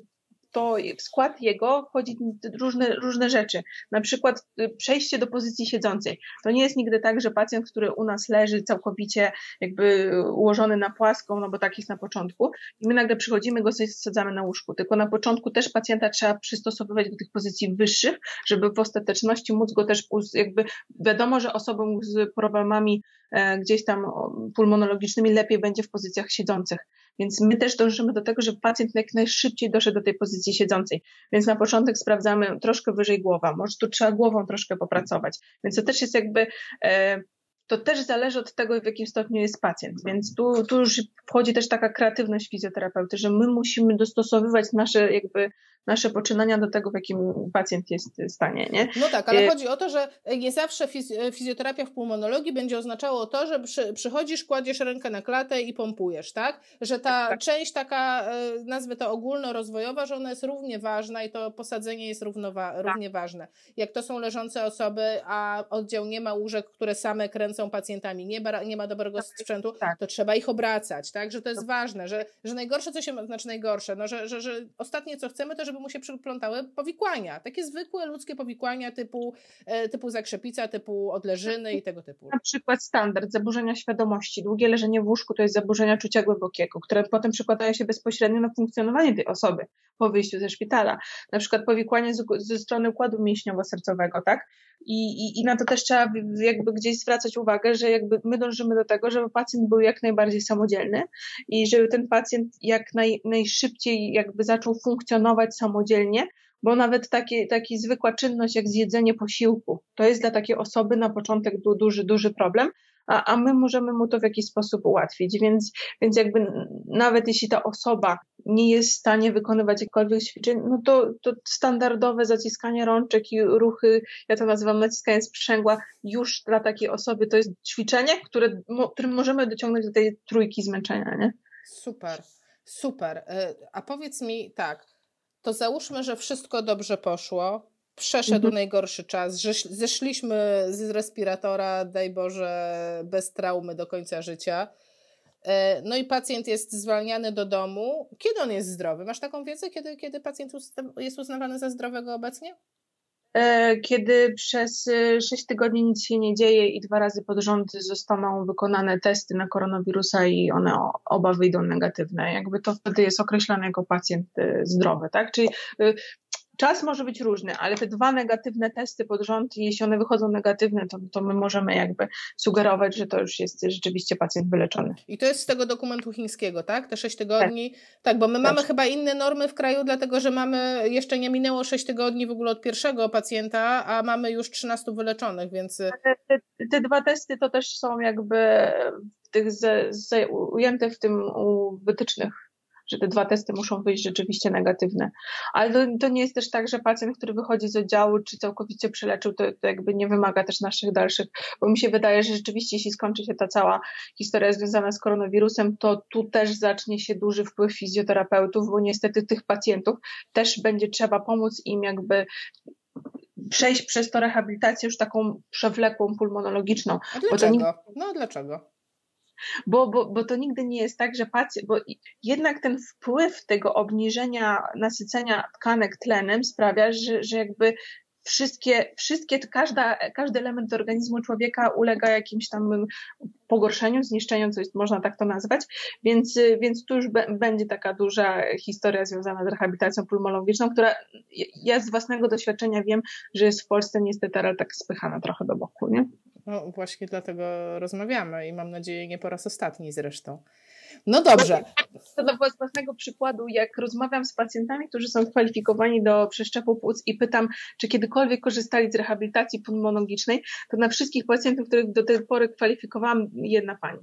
to w skład jego wchodzi różne, różne rzeczy. Na przykład y, przejście do pozycji siedzącej. To nie jest nigdy tak, że pacjent, który u nas leży całkowicie jakby ułożony na płaską, no bo tak jest na początku, i my nagle przychodzimy, go sobie sadzamy na łóżku. Tylko na początku też pacjenta trzeba przystosowywać do tych pozycji wyższych, żeby w ostateczności móc go też jakby, wiadomo, że osobom z problemami gdzieś tam pulmonologicznymi lepiej będzie w pozycjach siedzących. Więc my też dążymy do tego, żeby pacjent jak najszybciej doszedł do tej pozycji siedzącej. Więc na początek sprawdzamy troszkę wyżej głowa, może tu trzeba głową troszkę popracować. Więc to też jest jakby e, to też zależy od tego, w jakim stopniu jest pacjent. Więc tu, tu już wchodzi też taka kreatywność fizjoterapeuty, że my musimy dostosowywać nasze jakby nasze poczynania do tego, w jakim pacjent jest stanie. Nie? No tak, ale e, chodzi o to, że nie zawsze fizjoterapia w pulmonologii będzie oznaczało to, że przy, przychodzisz, kładziesz rękę na klatę i pompujesz, tak? Że ta tak, tak. część taka, e, nazwę to ogólnorozwojowa, że ona jest równie ważna i to posadzenie jest równowa- tak. równie ważne. Jak to są leżące osoby, a oddział nie ma łóżek, które same kręcą pacjentami, nie ma, nie ma dobrego tak, sprzętu, tak. to trzeba ich obracać, tak? Że to jest ważne, że, że najgorsze, co się, znaczy najgorsze, no, że, że, że ostatnie, co chcemy, to żeby mu się przyplątały powikłania. Takie zwykłe ludzkie powikłania typu, e, typu zakrzepica, typu odleżyny i tego typu. Na przykład standard zaburzenia świadomości. Długie leżenie w łóżku to jest zaburzenia czucia głębokiego, które potem przekładają się bezpośrednio na funkcjonowanie tej osoby po wyjściu ze szpitala. Na przykład powikłanie z, ze strony układu mięśniowo-sercowego, tak? I, i, I na to też trzeba jakby gdzieś zwracać uwagę, że jakby my dążymy do tego, żeby pacjent był jak najbardziej samodzielny i żeby ten pacjent jak naj, najszybciej jakby zaczął funkcjonować samodzielnie, bo nawet taki, taki zwykła czynność jak zjedzenie posiłku, to jest dla takiej osoby na początek duży, duży problem, a, a my możemy mu to w jakiś sposób ułatwić. Więc, więc jakby nawet jeśli ta osoba nie jest w stanie wykonywać jakichkolwiek ćwiczeń, no to, to standardowe zaciskanie rączek i ruchy, ja to nazywam naciskanie sprzęgła, już dla takiej osoby to jest ćwiczenie, które, którym możemy dociągnąć do tej trójki zmęczenia, nie? Super, super. E, a powiedz mi tak, to załóżmy, że wszystko dobrze poszło, przeszedł mhm. najgorszy czas, że zeszliśmy z respiratora, daj Boże, bez traumy do końca życia. E, no i pacjent jest zwalniany do domu. Kiedy on jest zdrowy? Masz taką wiedzę, kiedy, kiedy pacjent jest uznawany za zdrowego obecnie? E, kiedy przez 6 e, tygodni nic się nie dzieje i dwa razy pod rząd zostaną wykonane testy na koronawirusa i one oba wyjdą negatywne. Jakby to wtedy jest określany jako pacjent zdrowy, tak? Czyli Czas może być różny, ale te dwa negatywne testy pod rząd, jeśli one wychodzą negatywne, to, to my możemy jakby sugerować, że to już jest rzeczywiście pacjent wyleczony. I to jest z tego dokumentu chińskiego, tak? Te sześć tygodni. Tak, tak bo my tak. mamy chyba inne normy w kraju, dlatego że mamy, jeszcze nie minęło sześć tygodni w ogóle od pierwszego pacjenta, a mamy już 13 wyleczonych, więc... Te, te, te dwa testy to też są jakby tych z, z, ujęte w tym u wytycznych że te dwa testy muszą wyjść rzeczywiście negatywne. Ale to, to, nie jest też tak, że pacjent, który wychodzi z oddziału, czy całkowicie przeleczył, to, to jakby nie wymaga też naszych dalszych, bo mi się wydaje, że rzeczywiście jeśli skończy się ta cała historia związana z koronawirusem, to tu też zacznie się duży wpływ fizjoterapeutów, bo niestety tych pacjentów też będzie trzeba pomóc im jakby przejść przez to rehabilitację już taką przewlekłą pulmonologiczną. A dlaczego? No dlaczego? Bo, bo, bo to nigdy nie jest tak, że pacjent, bo jednak ten wpływ tego obniżenia nasycenia tkanek tlenem sprawia, że, że jakby wszystkie, wszystkie każda, każdy element organizmu człowieka ulega jakimś tam pogorszeniu, zniszczeniu, coś można tak to nazwać, więc, więc tu już będzie taka duża historia związana z rehabilitacją pulmonologiczną, która ja z własnego doświadczenia wiem, że jest w Polsce niestety tak spychana trochę do boku, nie? No właśnie dlatego rozmawiamy i mam nadzieję nie po raz ostatni zresztą. No dobrze. To do własnego przykładu, jak rozmawiam z pacjentami, którzy są kwalifikowani do przeszczepu płuc i pytam, czy kiedykolwiek korzystali z rehabilitacji pulmonologicznej, to na wszystkich pacjentów, których do tej pory kwalifikowałam, jedna pani.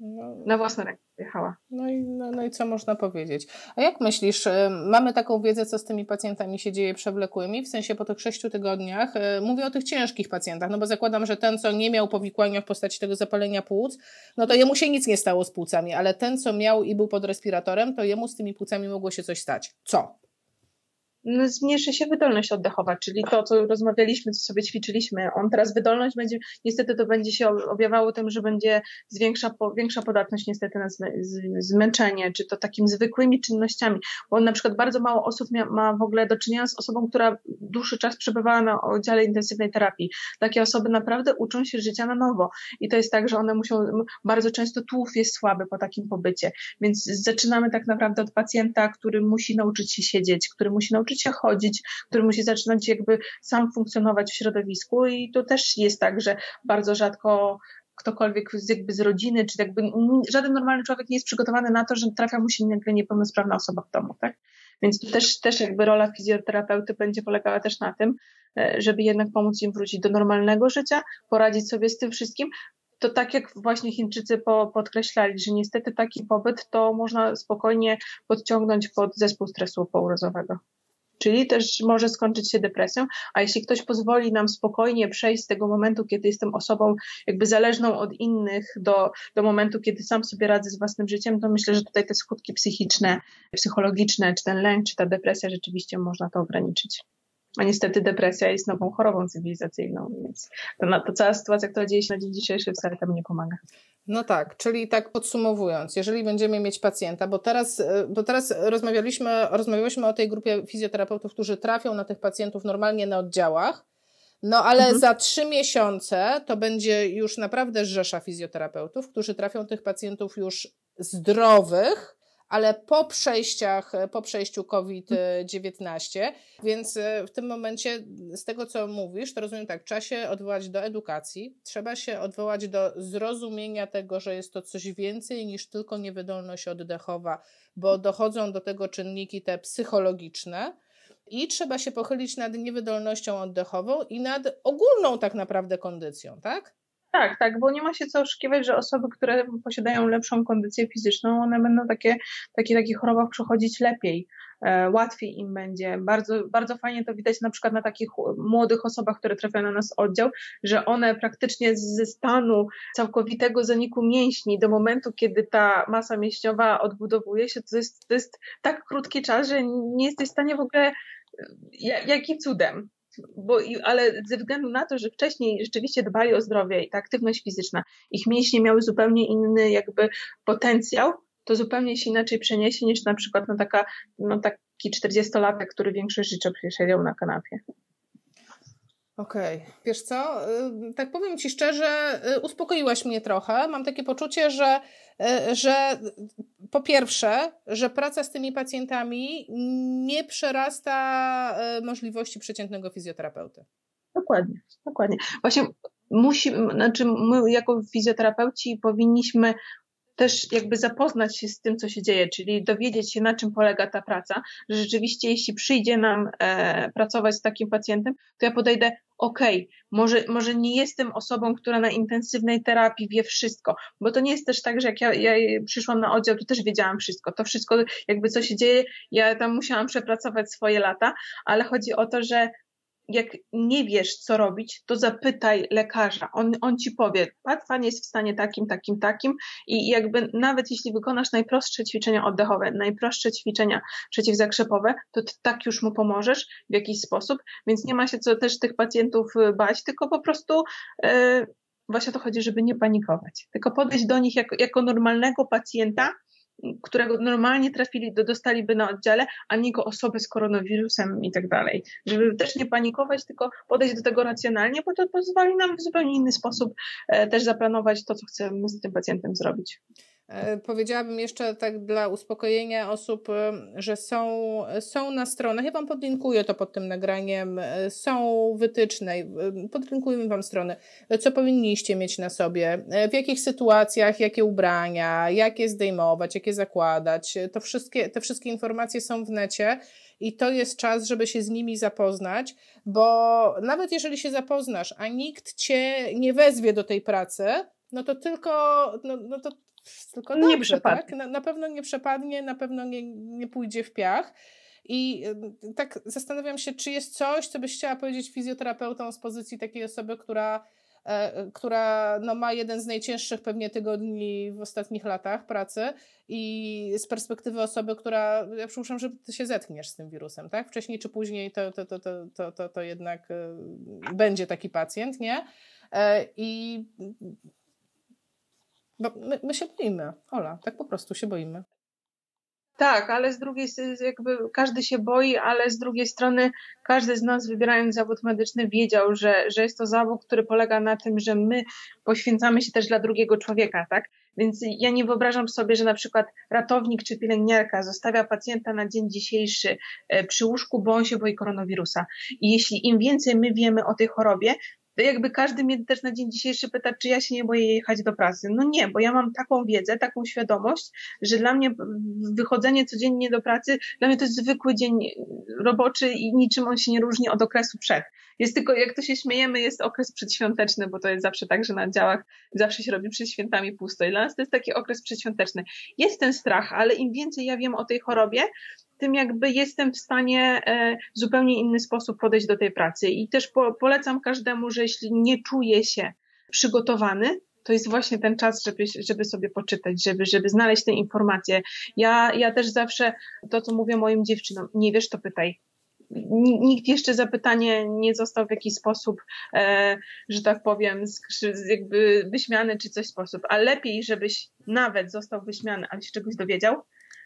No, na własne ręce jechała. No i, no, no i co można powiedzieć? A jak myślisz, y, mamy taką wiedzę, co z tymi pacjentami się dzieje przewlekłymi, w sensie po tych sześciu tygodniach, y, mówię o tych ciężkich pacjentach, no bo zakładam, że ten, co nie miał powikłania w postaci tego zapalenia płuc, no to jemu się nic nie stało z płucami, ale ten, co miał i był pod respiratorem, to jemu z tymi płucami mogło się coś stać. Co? No, zmniejszy się wydolność oddechowa, czyli to, co rozmawialiśmy, co sobie ćwiczyliśmy. On teraz wydolność będzie, niestety to będzie się objawiało tym, że będzie zwiększa, większa podatność niestety na zmęczenie, czy to takimi zwykłymi czynnościami, bo na przykład bardzo mało osób ma w ogóle do czynienia z osobą, która dłuższy czas przebywała na oddziale intensywnej terapii. Takie osoby naprawdę uczą się życia na nowo i to jest tak, że one muszą, bardzo często tłów jest słaby po takim pobycie, więc zaczynamy tak naprawdę od pacjenta, który musi nauczyć się siedzieć, który musi nauczyć nauczyć się chodzić, który musi zaczynać jakby sam funkcjonować w środowisku i to też jest tak, że bardzo rzadko ktokolwiek z, jakby z rodziny, czy jakby żaden normalny człowiek nie jest przygotowany na to, że trafia mu się nagle niepełnosprawna osoba w domu, tak? Więc tu też, też jakby rola fizjoterapeuty będzie polegała też na tym, e, żeby jednak pomóc im wrócić do normalnego życia, poradzić sobie z tym wszystkim, to tak jak właśnie Chińczycy po, podkreślali, że niestety taki pobyt to można spokojnie podciągnąć pod zespół stresu pourazowego czyli też może skończyć się depresją, a jeśli ktoś pozwoli nam spokojnie przejść z tego momentu, kiedy jestem osobą jakby zależną od innych do, do momentu, kiedy sam sobie radzę z własnym życiem, to myślę, że tutaj te skutki psychiczne, psychologiczne, czy ten lęk, czy ta depresja rzeczywiście można to ograniczyć. A niestety depresja jest nową chorobą cywilizacyjną, więc to, to cała sytuacja, która dzieje się na dzień dzisiejszy wcale tam nie pomaga. No tak, czyli tak podsumowując, jeżeli będziemy mieć pacjenta, bo teraz, e, bo teraz rozmawialiśmy, rozmawialiśmy o tej grupie fizjoterapeutów, którzy trafią na tych pacjentów normalnie na oddziałach, no ale mhm. za trzy miesiące to będzie już naprawdę rzesza fizjoterapeutów, którzy trafią tych pacjentów już zdrowych, ale po przejściach, po przejściu COVID-19, więc e, w tym momencie z tego, co mówisz, to rozumiem tak, trzeba się odwołać do edukacji, trzeba się odwołać do zrozumienia tego, że jest to coś więcej niż tylko niewydolność oddechowa, bo dochodzą do tego czynniki te psychologiczne, i trzeba się pochylić nad niewydolnością oddechową i nad ogólną tak naprawdę kondycją, tak? Tak, tak, bo nie ma się co oszukiwać, że osoby, które posiadają lepszą kondycję fizyczną, one będą takie, takie, takich chorobach przechodzić lepiej, e, łatwiej im będzie. Bardzo, bardzo fajnie to widać na przykład na takich młodych osobach, które trafiają na nas oddział, że one praktycznie ze stanu całkowitego zaniku mięśni do momentu, kiedy ta masa mięśniowa odbudowuje się, to jest, to jest tak krótki czas, że nie jesteś w stanie w ogóle e, jakim cudem bo, ale ze względu na to, że wcześniej rzeczywiście dbali o zdrowie i ta aktywność fizyczna, ich mięśnie miały zupełnie inny jakby potencjał, to zupełnie się inaczej przeniesie niż na przykład no taka, no taki 40-latek, który większość życia przesiedział na kanapie. Okej, okay. wiesz co, y, tak powiem Ci szczerze, y, uspokoiłaś mnie trochę. Mam takie poczucie, że, y, że po pierwsze, że praca z tymi pacjentami nie przerasta możliwości przeciętnego fizjoterapeuty. Dokładnie, dokładnie. Właśnie musi, znaczy my jako fizjoterapeuci powinniśmy też jakby zapoznać się z tym, co się dzieje, czyli dowiedzieć się, na czym polega ta praca, że rzeczywiście jeśli przyjdzie nam e, pracować z takim pacjentem, to ja podejdę, okej, okay, może, może nie jestem osobą, która na intensywnej terapii wie wszystko, bo to nie jest też tak, że jak ja, ja przyszłam na oddział, to też wiedziałam wszystko, to wszystko jakby co się dzieje, ja tam musiałam przepracować swoje lata, ale chodzi o to, że jak nie wiesz, co robić, to zapytaj lekarza. On, on ci powie, pan jest w stanie takim, takim, takim i jakby nawet jeśli wykonasz najprostsze ćwiczenia oddechowe, najprostsze ćwiczenia przeciwzakrzepowe, to ty tak już mu pomożesz w jakiś sposób, więc nie ma się co też tych pacjentów bać, tylko po prostu yy, właśnie o to chodzi, żeby nie panikować, tylko podejść do nich jako, jako normalnego pacjenta, którego normalnie trafili, dostaliby na oddziale, a nie jako osobę z koronawirusem i tak dalej. Żeby też nie panikować, tylko podejść do tego racjonalnie, bo to pozwoli nam w zupełnie inny sposób e, też zaplanować to, co chcemy z tym pacjentem zrobić. E, powiedziałabym jeszcze tak dla uspokojenia osób, e, że są, są na stronach, ja Wam podlinkuję to pod tym nagraniem, e, są wytyczne, podlinkujemy Wam strony, co powinniście mieć na sobie, w jakich sytuacjach, jakie ubrania, jakie zdejmować, jakie zakładać, to wszystkie, te wszystkie informacje są w necie i to jest czas, żeby się z nimi zapoznać, bo nawet jeżeli się zapoznasz, a nikt Cię nie wezwie do tej pracy, no to tylko, no, no to tylko dobrze, nie przepadnie. tak? Na, na, pewno nie przepadnie, na pewno nie, nie pójdzie w piach. I tak zastanawiam się, czy jest coś, co byś chciała powiedzieć fizjoterapeutom z pozycji takiej osoby, która, e, która no, ma jeden z najcięższych pewnie tygodni w ostatnich latach pracy i z perspektywy osoby, która, ja przypuszczam, że ty się zetkniesz z tym wirusem, tak? Wcześniej czy później to, to, to, to, to, to, to jednak e, będzie taki pacjent, nie? E, I bo my, my się boimy, Ola, tak po prostu się boimy. Tak, ale z drugiej jakby każdy się boi, ale z drugiej strony każdy z nas wybierając zawód medyczny wiedział, że, że jest to zawód, który polega na tym, że my poświęcamy się też dla drugiego człowieka, tak? Więc ja nie wyobrażam sobie, że na przykład ratownik czy pielęgniarka zostawia pacjenta na dzień dzisiejszy e, przy łóżku, bo on się boi koronawirusa. I jeśli im więcej my wiemy o tej chorobie, jakby każdy mnie też na dzień dzisiejszy pyta, czy ja się nie boję jechać do pracy. No nie, bo ja mam taką wiedzę, taką świadomość, że dla mnie wychodzenie codziennie do pracy, dla mnie to jest zwykły dzień roboczy i niczym on się nie różni od okresu przed. Jest tylko, jak to się śmiejemy, jest okres przedświąteczny, bo to jest zawsze tak, że na działach zawsze się robi przed świętami pusto. I dla nas to jest taki okres przedświąteczny. Jest ten strach, ale im więcej ja wiem o tej chorobie, tym jakby jestem w stanie e, zupełnie inny sposób podejść do tej pracy. I też po, polecam każdemu, że jeśli nie czuje się przygotowany, to jest właśnie ten czas, żeby, żeby sobie poczytać, żeby, żeby znaleźć te informacje. Ja, ja też zawsze to, co mówię moim dziewczynom, nie wiesz, to pytaj. Nikt jeszcze zapytanie nie został w jakiś sposób, e, że tak powiem, jakby wyśmiany czy coś sposób, a lepiej, żebyś nawet został wyśmiany, ale się czegoś dowiedział,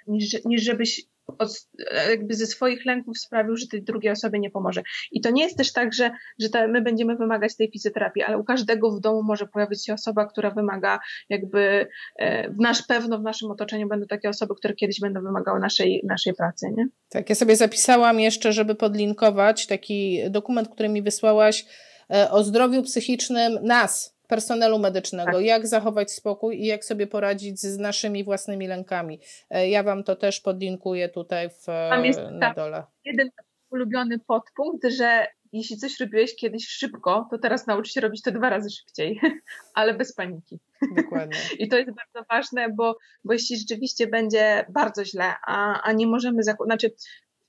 niż, niż żebyś od, jakby ze swoich lęków sprawił, że tej drugiej osobie nie pomoże. I to nie jest też tak, że, że my będziemy wymagać tej fizjoterapii, ale u każdego w domu może pojawić się osoba, która wymaga jakby, e, w nasz pewno w naszym otoczeniu będą takie osoby, które kiedyś będą wymagały naszej, naszej pracy, nie? Tak, ja sobie zapisałam jeszcze, żeby podlinkować taki dokument, który mi wysłałaś e, o zdrowiu psychicznym nas, personelu medycznego, tak. jak zachować spokój i jak sobie poradzić z naszymi własnymi lękami. E, ja Wam to też podlinkuję tutaj w, Tam jest na dole. Jeden ulubiony podpunkt, że jeśli coś robiłeś kiedyś szybko, to teraz naucz się robić to dwa razy szybciej, ale bez paniki. Dokładnie. I to jest bardzo ważne, bo, bo jeśli rzeczywiście będzie bardzo źle, a, a nie możemy, znaczy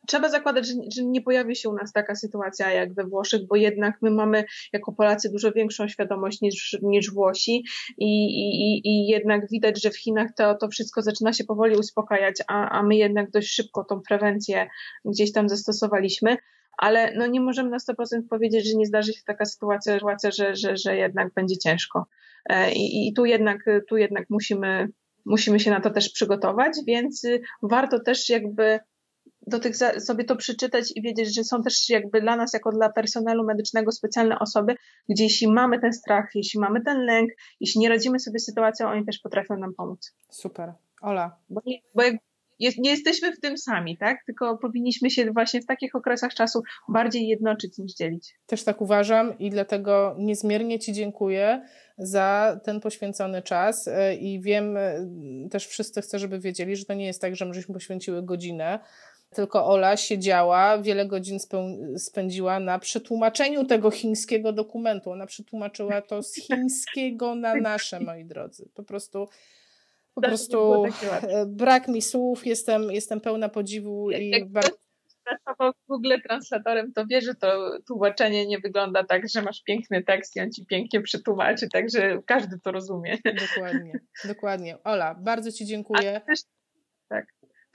trzeba zakładać, że, że, nie pojawi się u nas taka sytuacja jak we Włoszech, bo jednak my mamy jako Polacy dużo większą świadomość niż, niż Włosi i, i, i jednak widać, że w Chinach to, to wszystko zaczyna się powoli uspokajać, a, a my jednak dość szybko tą prewencję gdzieś tam zastosowaliśmy ale no nie możemy na 100% powiedzieć, że nie zdarzy się taka sytuacja, że, że, że jednak będzie ciężko. E, I, i tu jednak, tu jednak musimy, musimy się na to też przygotować, więc warto też jakby do tych sobie to przeczytać i wiedzieć, że są też jakby dla nas, jako dla personelu medycznego specjalne osoby, gdzie jeśli mamy ten strach, jeśli mamy ten lęk, jeśli nie radzimy sobie z sytuacją, oni też potrafią nam pomóc. Super. Ola. Bo, nie, bo jak jest, nie jesteśmy w tym sami, tak? Tylko powinniśmy się właśnie w takich okresach czasu bardziej jednoczyć niż dzielić. Też tak uważam i dlatego niezmiernie Ci dziękuję za ten poświęcony czas e, i wiem, e, też wszyscy chcę, żeby wiedzieli, że to nie jest tak, że my żeśmy poświęciły godzinę, tylko Ola siedziała, wiele godzin spędziła na przetłumaczeniu tego chińskiego dokumentu. Ona przetłumaczyła to z chińskiego na nasze, moi drodzy. Po prostu po prostu e, brak mi słów, jestem, jestem pełna podziwu jak, i bardzo pracował w Google Translatorem, to wie, że to tłumaczenie nie wygląda tak, że masz piękny tekst i on ci pięknie przetłumaczy, także każdy to rozumie. Dokładnie, dokładnie. Ola, bardzo Ci dziękuję. Też, tak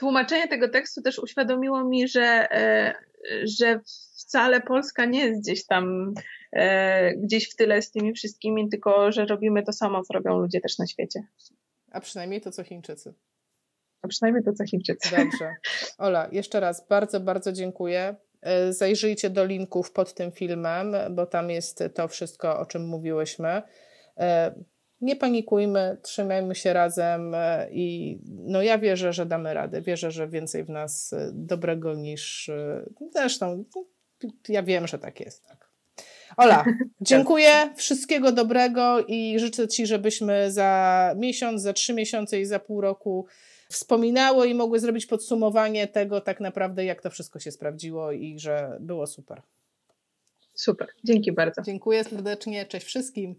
tłumaczenie tego tekstu też uświadomiło mi, że, e, że wcale Polska nie jest gdzieś tam e, gdzieś w tyle z tymi wszystkimi, tylko że robimy to samo, co robią ludzie też na świecie. A przynajmniej to, co Chińczycy. A przynajmniej to, co Chińczycy. Dobrze. Ola, jeszcze raz bardzo, bardzo dziękuję. E, zajrzyjcie do linków pod tym filmem, bo tam jest to wszystko, o czym mówiłyśmy. E, nie panikujmy, trzymajmy się razem e, i no ja wierzę, że damy radę. Wierzę, że więcej w nas dobrego niż zresztą ja wiem, że tak jest. Tak. Ola, dziękuję, wszystkiego dobrego i życzę Ci, żebyśmy za miesiąc, za trzy miesiące i za pół roku wspominały i mogły zrobić podsumowanie tego tak naprawdę, jak to wszystko się sprawdziło i że było super. Super, dzięki bardzo. Dziękuję serdecznie, cześć wszystkim.